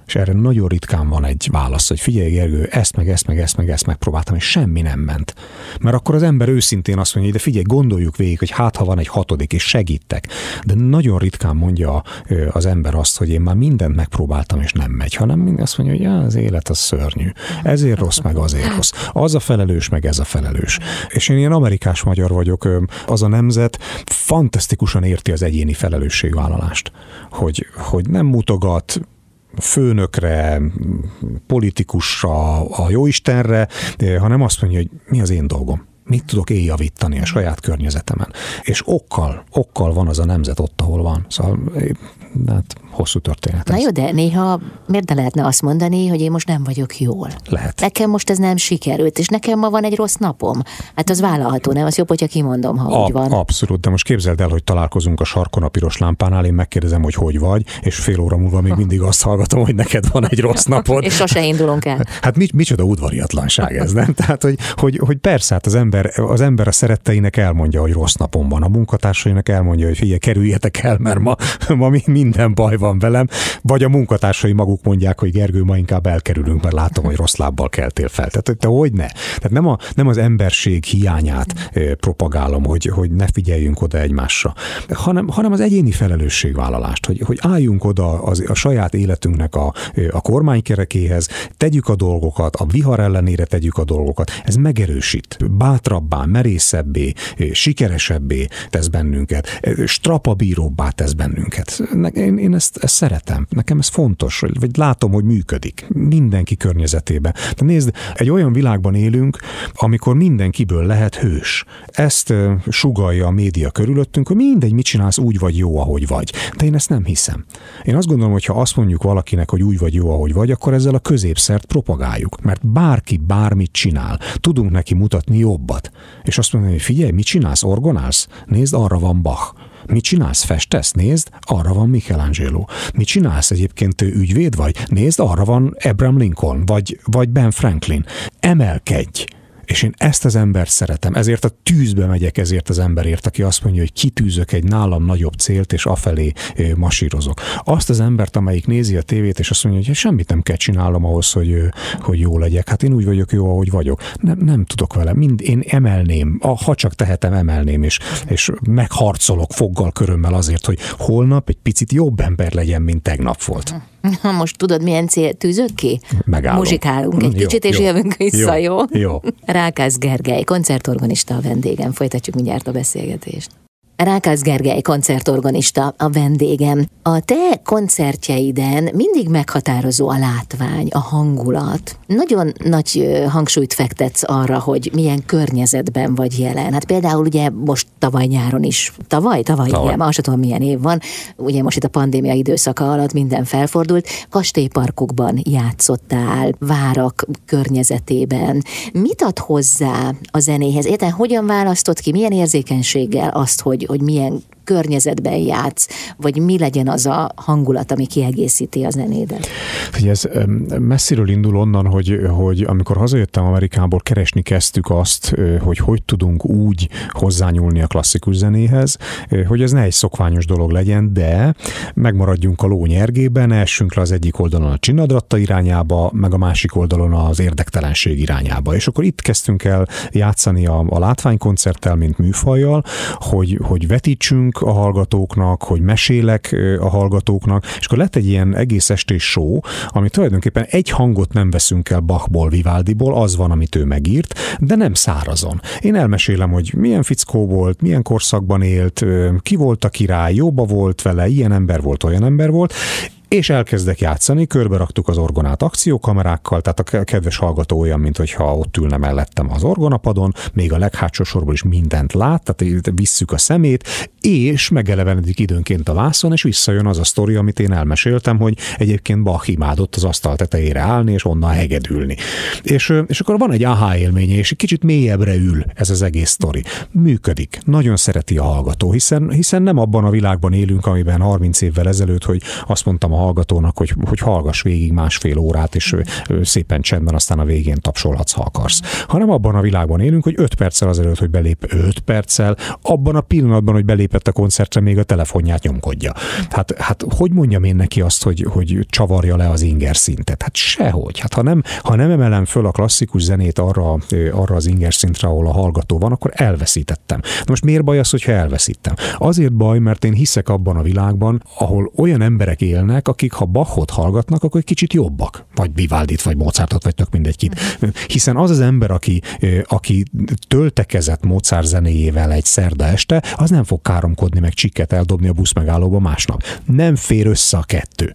És erre nagyon ritkán van egy válasz, hogy figyelj Gergő, ezt meg ezt meg ezt meg ezt megpróbáltam, és semmi nem ment. Mert akkor az ember őszintén azt mondja, de figyelj, gondoljuk végig, hogy hát ha van egy hatodik, és segítek. De nagyon ritkán mondja az ember azt, hogy én már mindent megpróbáltam, és nem megy, hanem mind azt mondja, hogy az élet az szörnyű. Ezért rossz, meg azért rossz. Az a felelős, meg ez a felelős. És én ilyen amerikás magyar vagyok, az a nemzet fantasztikusan érti az egyéni felelősségvállalást. Hogy, hogy nem mutogat, főnökre, politikusra, a jóistenre, hanem azt mondja, hogy mi az én dolgom mit tudok én javítani a saját környezetemen. És okkal, okkal van az a nemzet ott, ahol van. Szóval hát hosszú történet. Na jó, de néha miért ne lehetne azt mondani, hogy én most nem vagyok jól? Lehet. Nekem most ez nem sikerült, és nekem ma van egy rossz napom. Hát az vállalható, nem? Az jobb, hogyha kimondom, ha a, úgy van. Abszolút, de most képzeld el, hogy találkozunk a sarkon a piros lámpánál, én megkérdezem, hogy hogy vagy, és fél óra múlva még mindig azt hallgatom, hogy neked van egy rossz napod. és sose indulunk el. Hát mi, micsoda udvariatlanság ez, nem? Tehát, hogy, hogy, hogy persze, hát az ember, az ember a szeretteinek elmondja, hogy rossz napom van, a munkatársainak elmondja, hogy figyelj, kerüljetek el, mert ma, ma minden baj van velem, vagy a munkatársai maguk mondják, hogy Gergő, ma inkább elkerülünk, mert látom, hogy rossz lábbal keltél fel. Tehát te hogy ne? Tehát nem, a, nem az emberség hiányát propagálom, hogy, hogy ne figyeljünk oda egymásra, hanem, hanem az egyéni felelősségvállalást, hogy, hogy álljunk oda az, a saját életünknek a, a kormánykerekéhez, tegyük a dolgokat, a vihar ellenére tegyük a dolgokat. Ez megerősít, bátrabbá, merészebbé, sikeresebbé tesz bennünket, strapabíróbbá tesz bennünket. Én, én ezt, ezt szeretem. Nekem ez fontos, vagy látom, hogy működik mindenki környezetében. De nézd, egy olyan világban élünk, amikor mindenkiből lehet hős. Ezt sugalja a média körülöttünk, hogy mindegy, mit csinálsz, úgy vagy jó, ahogy vagy. De én ezt nem hiszem. Én azt gondolom, hogy ha azt mondjuk valakinek, hogy úgy vagy jó, ahogy vagy, akkor ezzel a középszert propagáljuk. Mert bárki bármit csinál, tudunk neki mutatni jobbat. És azt mondani, hogy figyelj, mit csinálsz, orgonálsz? Nézd, arra van Bach. Mit csinálsz, festesz? Nézd, arra van Michelangelo. Mit csinálsz egyébként, ügyvéd vagy? Nézd, arra van Abraham Lincoln, vagy, vagy Ben Franklin. Emelkedj! És én ezt az embert szeretem, ezért a tűzbe megyek ezért az emberért, aki azt mondja, hogy kitűzök egy nálam nagyobb célt, és afelé masírozok. Azt az embert, amelyik nézi a tévét, és azt mondja, hogy semmit nem kell csinálnom ahhoz, hogy, hogy jó legyek. Hát én úgy vagyok jó, ahogy vagyok. Nem, nem tudok vele. Mind én emelném, ha csak tehetem, emelném, és, és megharcolok foggal körömmel azért, hogy holnap egy picit jobb ember legyen, mint tegnap volt. Most tudod, milyen cél tűzök ki? Megállom. Muzsikálunk egy jó, kicsit, és jó, jövünk vissza, jó? Jó. jó. Rákász Gergely, koncertorgonista a vendégem. Folytatjuk mindjárt a beszélgetést. Rákász Gergely koncertorgonista a vendégem. A te koncertjeiden mindig meghatározó a látvány, a hangulat. Nagyon nagy hangsúlyt fektetsz arra, hogy milyen környezetben vagy jelen. Hát például ugye most tavaly nyáron is, tavaly, tavaly, tavaly. igen, azt tudom milyen év van, ugye most itt a pandémia időszaka alatt minden felfordult, kastélyparkokban játszottál, várak környezetében. Mit ad hozzá a zenéhez? Érted, hogyan választott ki, milyen érzékenységgel azt, hogy, hogy milyen környezetben játsz, vagy mi legyen az a hangulat, ami kiegészíti a zenédet? Ugye ez messziről indul onnan, hogy, hogy amikor hazajöttem Amerikából, keresni kezdtük azt, hogy hogy tudunk úgy hozzányúlni a klasszikus zenéhez, hogy ez ne egy szokványos dolog legyen, de megmaradjunk a ló nyergében, essünk le az egyik oldalon a csinadratta irányába, meg a másik oldalon az érdektelenség irányába. És akkor itt kezdtünk el játszani a, a látványkoncerttel, mint műfajjal, hogy, hogy vetítsünk, a hallgatóknak, hogy mesélek a hallgatóknak, és akkor lett egy ilyen egész estés show, ami tulajdonképpen egy hangot nem veszünk el Bachból, Vivaldiból, az van, amit ő megírt, de nem szárazon. Én elmesélem, hogy milyen fickó volt, milyen korszakban élt, ki volt a király, jobba volt vele, ilyen ember volt, olyan ember volt, és elkezdek játszani, körbe raktuk az orgonát akciókamerákkal, tehát a kedves hallgató olyan, mint hogyha ott ülne mellettem az orgonapadon, még a leghátsó sorból is mindent lát, tehát visszük a szemét, és megelevenedik időnként a vászon, és visszajön az a sztori, amit én elmeséltem, hogy egyébként Bach imádott az asztal tetejére állni, és onnan hegedülni. És, és akkor van egy aha élménye, és egy kicsit mélyebbre ül ez az egész sztori. Működik. Nagyon szereti a hallgató, hiszen, hiszen nem abban a világban élünk, amiben 30 évvel ezelőtt, hogy azt mondtam a hallgatónak, hogy, hogy hallgass végig másfél órát, és szépen csendben, aztán a végén tapsolhatsz, ha akarsz. Hanem abban a világban élünk, hogy 5 perccel azelőtt, hogy belép 5 perccel, abban a pillanatban, hogy belépett a koncertre, még a telefonját nyomkodja. Hát, hát hogy mondjam én neki azt, hogy, hogy csavarja le az inger szintet? Hát sehogy. Hát ha nem, ha nem emelem föl a klasszikus zenét arra, arra az inger szintre, ahol a hallgató van, akkor elveszítettem. Most miért baj az, hogyha elveszítem? Azért baj, mert én hiszek abban a világban, ahol olyan emberek élnek, akik ha Bachot hallgatnak, akkor egy kicsit jobbak. Vagy Vivaldit, vagy Mozartot, vagy tök mindegy kit. Hiszen az az ember, aki, aki töltekezett Mozart zenéjével egy szerda este, az nem fog káromkodni, meg csikket eldobni a busz megállóba másnap. Nem fér össze a kettő.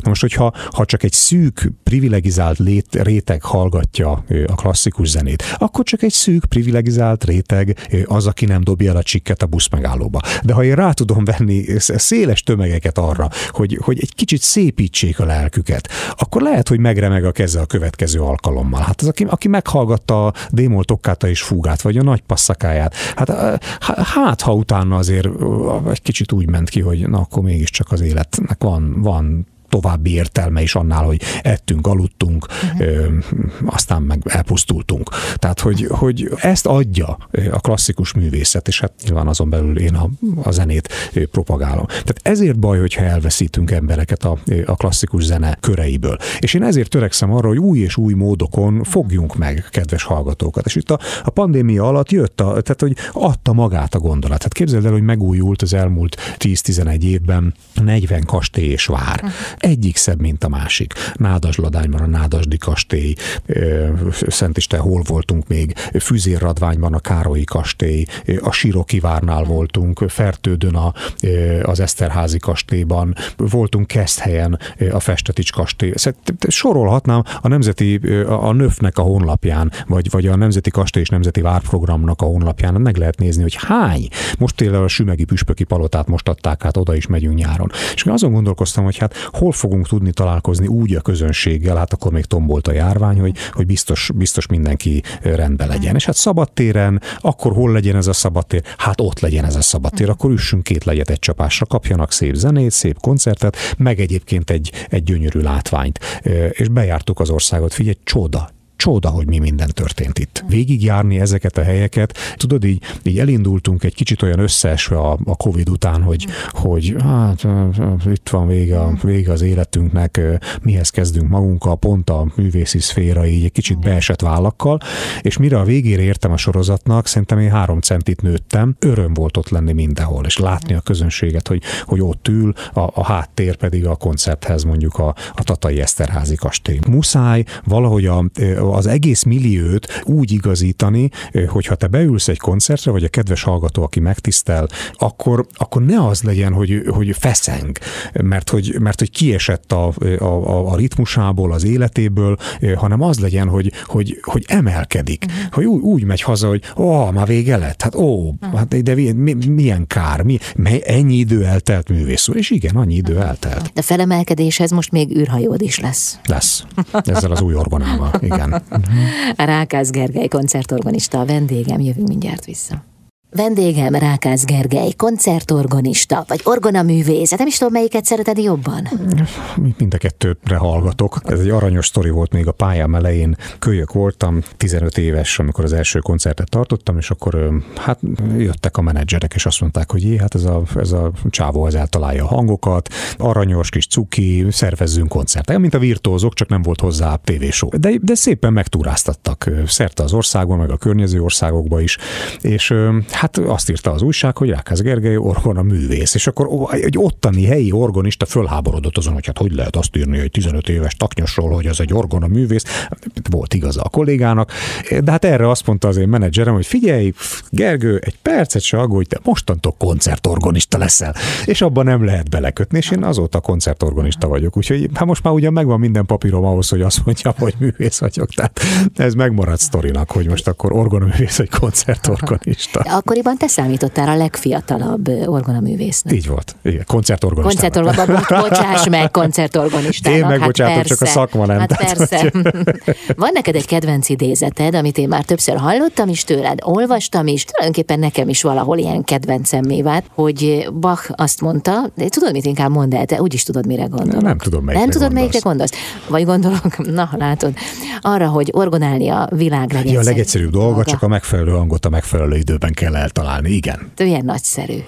Na most, hogyha ha csak egy szűk, privilegizált lét, réteg hallgatja a klasszikus zenét, akkor csak egy szűk, privilegizált réteg az, aki nem dobja el a csikket a busz megállóba. De ha én rá tudom venni széles tömegeket arra, hogy, hogy egy kicsit szépítsék a lelküket, akkor lehet, hogy megremeg a keze a következő alkalommal. Hát az, aki, aki meghallgatta a Démol Tokkáta és Fúgát, vagy a Nagy Passzakáját, hát, hát ha utána azért egy kicsit úgy ment ki, hogy na akkor mégiscsak az életnek van, van további értelme is annál, hogy ettünk, aludtunk, uh-huh. ö, aztán meg elpusztultunk. Tehát, hogy, hogy ezt adja a klasszikus művészet, és hát nyilván azon belül én a, a zenét propagálom. Tehát ezért baj, hogyha elveszítünk embereket a, a klasszikus zene köreiből. És én ezért törekszem arra, hogy új és új módokon fogjunk meg kedves hallgatókat. És itt a, a pandémia alatt jött, a, tehát hogy adta magát a gondolat. Tehát képzeld el, hogy megújult az elmúlt 10-11 évben 40 kastély és vár. Egyik szebb, mint a másik. Nádasladányban a Nádasdi kastély, Szent Isten, hol voltunk még, Füzérradványban a Károlyi kastély, a Siroki várnál voltunk, Fertődön a, az Eszterházi kastélyban, voltunk Keszthelyen a Festetics kastély. Sorolhatnám a Nemzeti, a Nöfnek a honlapján, vagy, vagy a Nemzeti Kastély és Nemzeti Várprogramnak a honlapján meg lehet nézni, hogy hány. Most például a Sümegi Püspöki Palotát most adták át, oda is megyünk nyáron. És azon gondolkoztam, hogy hát hol fogunk tudni találkozni úgy a közönséggel, hát akkor még tombolt a járvány, hogy, hogy biztos, biztos mindenki rendben legyen. És hát szabadtéren, akkor hol legyen ez a szabadtér? Hát ott legyen ez a szabadtér, akkor üssünk két legyet egy csapásra, kapjanak szép zenét, szép koncertet, meg egyébként egy, egy gyönyörű látványt. És bejártuk az országot, figyelj, csoda, csoda, hogy mi minden történt itt. Végigjárni ezeket a helyeket, tudod, így, így elindultunk egy kicsit olyan összeesve a, a Covid után, hogy, hogy hát itt van vége, vége az életünknek, mihez kezdünk magunkkal, pont a művészi szféra így egy kicsit beesett vállakkal, és mire a végére értem a sorozatnak, szerintem én három centit nőttem, öröm volt ott lenni mindenhol, és látni a közönséget, hogy, hogy ott ül, a, a háttér pedig a koncerthez mondjuk a, a Tatai Eszterházi kastély. Muszáj valahogy a, az egész milliót úgy igazítani, hogyha te beülsz egy koncertre, vagy a kedves hallgató, aki megtisztel, akkor, akkor ne az legyen, hogy, hogy feszeng, mert hogy, mert hogy kiesett a, a, a ritmusából, az életéből, hanem az legyen, hogy, hogy, hogy emelkedik, uh-huh. hogy úgy, úgy megy haza, hogy ó, már vége lett, hát ó, uh-huh. hát de mi, milyen kár, mi, ennyi idő eltelt művész és igen, annyi idő eltelt. De felemelkedéshez most még űrhajód is lesz. Lesz. Ezzel az új orgonával, igen. Rákász Gergely koncertorgonista a vendégem, jövünk mindjárt vissza. Vendégem Rákász Gergely, koncertorgonista, vagy orgonaművész, nem is tudom, melyiket szereted jobban? Mind a kettőre hallgatok. Ez egy aranyos sztori volt még a pályám elején. Kölyök voltam, 15 éves, amikor az első koncertet tartottam, és akkor hát jöttek a menedzserek, és azt mondták, hogy jé, hát ez a, ez a csávó az eltalálja a hangokat, aranyos kis cuki, szervezzünk koncertet. Mint a virtuózok, csak nem volt hozzá tévésó. De, de szépen megtúráztattak szerte az országban, meg a környező országokba is, és hát azt írta az újság, hogy Rákász Gergely orgona művész, és akkor egy ottani helyi orgonista fölháborodott azon, hogy hát hogy lehet azt írni egy 15 éves taknyosról, hogy az egy orgona művész. Volt igaza a kollégának, de hát erre azt mondta az én menedzserem, hogy figyelj, Gergő, egy percet se aggódj, te mostantól koncertorgonista leszel, és abban nem lehet belekötni, és én azóta koncertorgonista vagyok, úgyhogy hát most már ugyan megvan minden papírom ahhoz, hogy azt mondjam, hogy művész vagyok, tehát ez megmaradt sztorinak, hogy most akkor orgonaművész vagy koncertorgonista. Akkor akkoriban te számítottál a legfiatalabb orgonaművésznek. Így volt. Igen, koncertorgonistának. Bo- bocsáss meg, koncertorgonistának. Én megbocsátom, hát csak a szakma nem. Hát persze. Van neked egy kedvenc idézeted, amit én már többször hallottam is tőled, olvastam is, tulajdonképpen nekem is valahol ilyen kedvencem vált, hogy Bach azt mondta, de tudod, mit inkább mondd el, te úgyis tudod, mire gondolok. Nem tudom, melyikre Nem tudod, gondolsz. melyikre gondolsz? Vagy gondolok, na látod, arra, hogy orgonálni a világ legegyszerűbb. Ja, a legegyszerűbb dolga, csak a megfelelő hangot a megfelelő időben kell eltalálni, igen. Ilyen nagyszerű.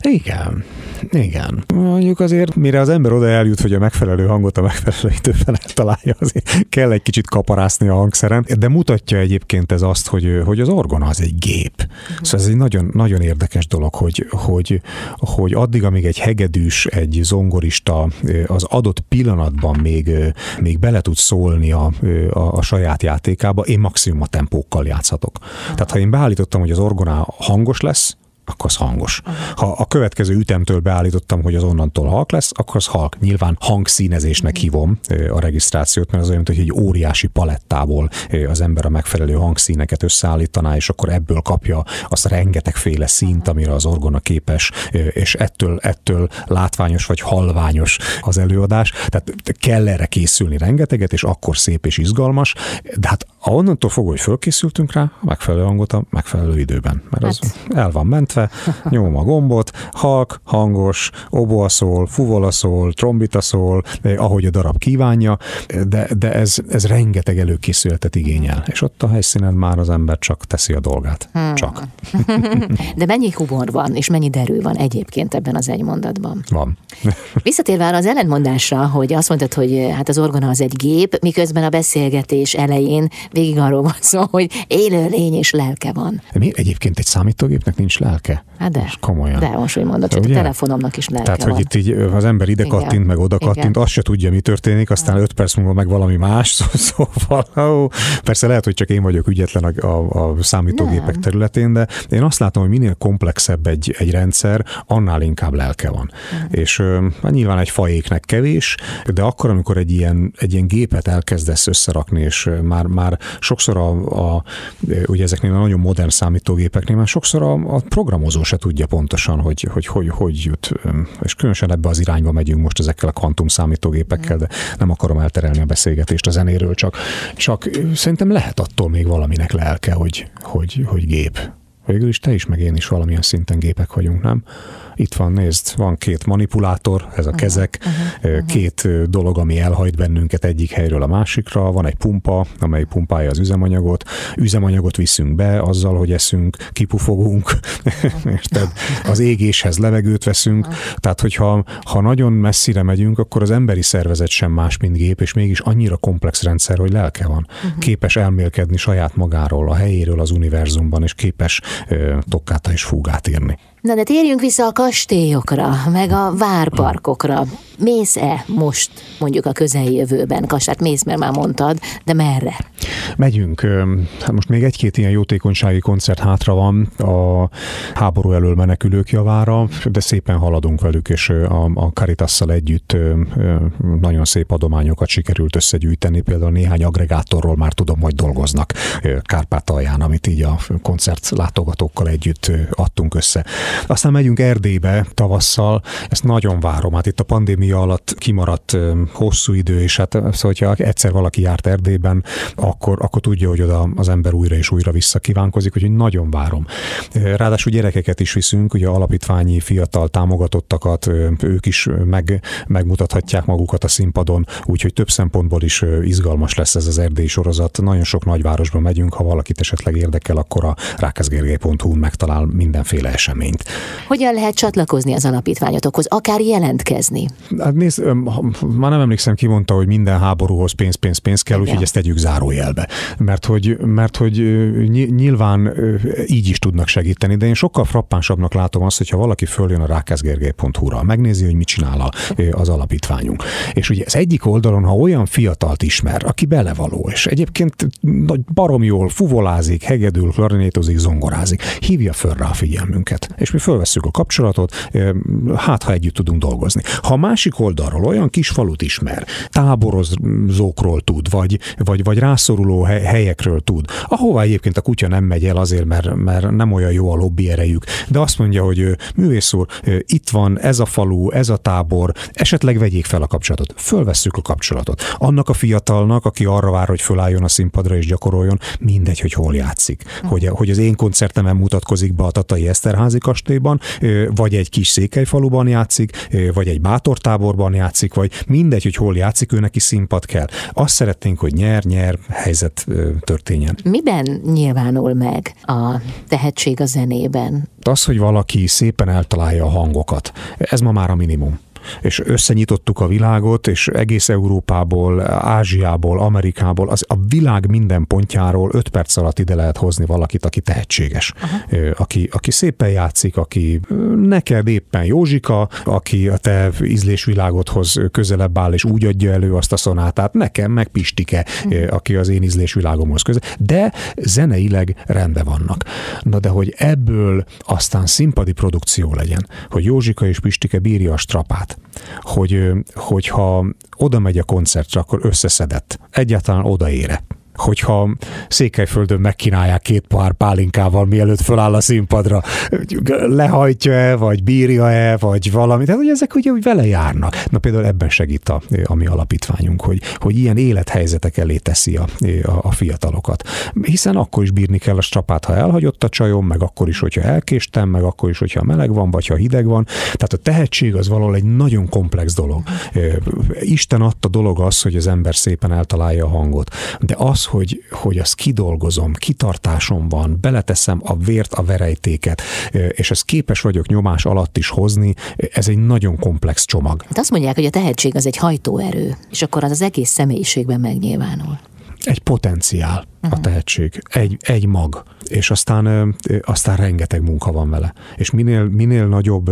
Igen. Igen. Mondjuk azért, mire az ember oda eljut, hogy a megfelelő hangot a megfelelő időben eltalálja, azért kell egy kicsit kaparászni a hangszeren, de mutatja egyébként ez azt, hogy, hogy az orgona az egy gép. Uh-huh. Szóval ez egy nagyon, nagyon érdekes dolog, hogy, hogy, hogy addig, amíg egy hegedűs, egy zongorista az adott pillanatban még, még bele tud szólni a, a, a saját játékába, én maximum a tempókkal játszhatok. Uh-huh. Tehát ha én beállítottam, hogy az orgona hangos lesz, akkor az hangos. Ha a következő ütemtől beállítottam, hogy az onnantól halk lesz, akkor az halk. Nyilván hangszínezésnek hívom a regisztrációt, mert az olyan, hogy egy óriási palettából az ember a megfelelő hangszíneket összeállítaná, és akkor ebből kapja azt rengetegféle színt, amire az orgona képes, és ettől, ettől látványos vagy halványos az előadás. Tehát kell erre készülni rengeteget, és akkor szép és izgalmas, de hát onnantól fogva, hogy fölkészültünk rá, a megfelelő hangot a megfelelő időben, mert az hát. el van ment, illetve nyomom a gombot, halk, hangos, oboa szól, fuvola szól, trombita szól, eh, ahogy a darab kívánja, de, de ez, ez rengeteg előkészületet igényel, és ott a helyszínen már az ember csak teszi a dolgát. Hmm. Csak. de mennyi humor van, és mennyi derű van egyébként ebben az egy mondatban? Van. Visszatérve arra az ellentmondásra, hogy azt mondtad, hogy eh, hát az orgona az egy gép, miközben a beszélgetés elején végig arról van szó, hogy élő lény és lelke van. Mi egyébként egy számítógépnek nincs lelke? Hát de. Most komolyan. De most úgy mondod, hogy a telefonomnak is lelke Tehát, van. hogy itt így az ember ide Igen. kattint, meg oda kattint, Igen. azt se tudja, mi történik, aztán öt perc múlva meg valami más, szóval ó, persze lehet, hogy csak én vagyok ügyetlen a, a, a számítógépek Nem. területén, de én azt látom, hogy minél komplexebb egy, egy rendszer, annál inkább lelke van. Nem. És hát nyilván egy fajéknek kevés, de akkor, amikor egy ilyen, egy ilyen gépet elkezdesz összerakni, és már, már sokszor a, a ugye ezeknél a nagyon modern számítógépeknél már sokszor a, a programozó se tudja pontosan, hogy hogy, hogy, hogy jut. És különösen ebbe az irányba megyünk most ezekkel a kvantum számítógépekkel, de nem akarom elterelni a beszélgetést a zenéről, csak, csak szerintem lehet attól még valaminek lelke, hogy, hogy, hogy gép. Végül is te is, meg én is valamilyen szinten gépek vagyunk, nem? Itt van, nézd, van két manipulátor, ez a kezek, uh-huh, uh-huh. két dolog, ami elhajt bennünket egyik helyről a másikra, van egy pumpa, amely pumpálja az üzemanyagot, üzemanyagot viszünk be azzal, hogy eszünk, kipufogunk, érted? Az égéshez levegőt veszünk, tehát hogyha ha nagyon messzire megyünk, akkor az emberi szervezet sem más, mint gép, és mégis annyira komplex rendszer, hogy lelke van. Uh-huh. Képes elmélkedni saját magáról, a helyéről az univerzumban, és képes uh, tokkáta és fúgát írni. Na de térjünk vissza a kastélyokra, meg a várparkokra. Mész-e most mondjuk a közeljövőben? Kasát mész, mert már mondtad, de merre? Megyünk. Hát most még egy-két ilyen jótékonysági koncert hátra van a háború elől menekülők javára, de szépen haladunk velük, és a, a Caritasszal együtt nagyon szép adományokat sikerült összegyűjteni. Például néhány agregátorról már tudom, hogy dolgoznak Kárpátalján, amit így a koncert látogatókkal együtt adtunk össze. Aztán megyünk Erdélybe tavasszal, ezt nagyon várom. Hát itt a pandémia alatt kimaradt hosszú idő, és hát szóval, hogyha egyszer valaki járt Erdélyben, akkor, akkor tudja, hogy oda az ember újra és újra visszakívánkozik, úgyhogy nagyon várom. Ráadásul gyerekeket is viszünk, ugye alapítványi fiatal támogatottakat, ők is meg, megmutathatják magukat a színpadon, úgyhogy több szempontból is izgalmas lesz ez az erdélyi sorozat. Nagyon sok nagyvárosba megyünk, ha valakit esetleg érdekel, akkor a rákezgergely.hu-n megtalál mindenféle eseményt. Hogyan lehet csatlakozni az alapítványotokhoz, akár jelentkezni? Hát nézd, már nem emlékszem, ki mondta, hogy minden háborúhoz pénz, pénz, pénz kell, úgyhogy ezt tegyük zárójelbe. Mert hogy, mert hogy nyilván így is tudnak segíteni, de én sokkal frappánsabbnak látom azt, hogyha valaki följön a rákezgergely.hu-ra, megnézi, hogy mit csinál az alapítványunk. És ugye az egyik oldalon, ha olyan fiatalt ismer, aki belevaló, és egyébként barom jól fuvolázik, hegedül, klarinétozik, zongorázik, hívja föl rá a figyelmünket. És mi fölvesszük a kapcsolatot, hát ha együtt tudunk dolgozni. Ha a másik oldalról olyan kis falut ismer, táborozókról tud, vagy, vagy, vagy rászoruló helyekről tud, ahová egyébként a kutya nem megy el azért, mert, mert nem olyan jó a lobby erejük, de azt mondja, hogy művész úr, itt van ez a falu, ez a tábor, esetleg vegyék fel a kapcsolatot. Fölvesszük a kapcsolatot. Annak a fiatalnak, aki arra vár, hogy fölálljon a színpadra és gyakoroljon, mindegy, hogy hol játszik. Hogy, hogy az én koncertemen mutatkozik be a Tatai Eszterházi kastélyban, vagy egy kis székelyfaluban játszik, vagy egy bátortáborban játszik, vagy mindegy, hogy hol játszik, ő neki színpad kell. Azt szeretnénk, hogy nyer-nyer helyzet történjen. Miben nyilvánul meg a tehetség a zenében? Az, hogy valaki szépen eltalálja a hangokat, ez ma már a minimum és összenyitottuk a világot, és egész Európából, Ázsiából, Amerikából, az a világ minden pontjáról öt perc alatt ide lehet hozni valakit, aki tehetséges, aki, aki szépen játszik, aki neked éppen Józsika, aki a te ízlésvilágodhoz közelebb áll, és úgy adja elő azt a szonátát, nekem meg Pistike, aki az én ízlésvilágomhoz közel, de zeneileg rendben vannak. Na de hogy ebből aztán színpadi produkció legyen, hogy Józsika és Pistike bírja a strapát, hogy, hogyha oda megy a koncertre, akkor összeszedett. Egyáltalán odaére hogyha Székelyföldön megkínálják két pár pálinkával, mielőtt föláll a színpadra, lehajtja-e, vagy bírja-e, vagy valami. Tehát, hogy ezek ugye vele járnak. Na például ebben segít a, a mi alapítványunk, hogy, hogy ilyen élethelyzetek elé teszi a, a, a fiatalokat. Hiszen akkor is bírni kell a strapát, ha elhagyott a csajom, meg akkor is, hogyha elkéstem, meg akkor is, hogyha meleg van, vagy ha hideg van. Tehát a tehetség az valahol egy nagyon komplex dolog. Isten adta dolog az, hogy az ember szépen eltalálja a hangot. De az, hogy, hogy azt kidolgozom, kitartásom van, beleteszem a vért, a verejtéket, és ezt képes vagyok nyomás alatt is hozni, ez egy nagyon komplex csomag. Hát azt mondják, hogy a tehetség az egy hajtóerő, és akkor az az egész személyiségben megnyilvánul. Egy potenciál a mhm. tehetség, egy, egy mag, és aztán, aztán rengeteg munka van vele. És minél, minél, nagyobb,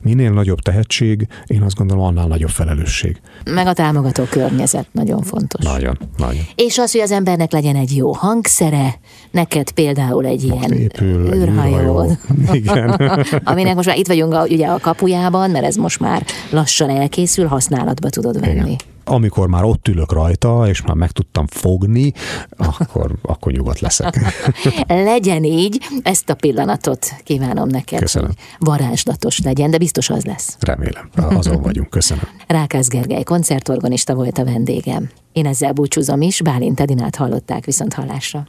minél nagyobb tehetség, én azt gondolom, annál nagyobb felelősség. Meg a támogató környezet nagyon fontos. Nagyon, nagyon. És az, hogy az embernek legyen egy jó hangszere, neked például egy most ilyen épül, űrhajó. Igen. Aminek most már itt vagyunk a, ugye a kapujában, mert ez most már lassan elkészül, használatba tudod venni. Igen amikor már ott ülök rajta, és már meg tudtam fogni, akkor, akkor nyugodt leszek. legyen így, ezt a pillanatot kívánom neked. Köszönöm. Varázslatos legyen, de biztos az lesz. Remélem, azon vagyunk. Köszönöm. Rákász Gergely koncertorgonista volt a vendégem. Én ezzel búcsúzom is, Bálint Edinát hallották viszont hallásra.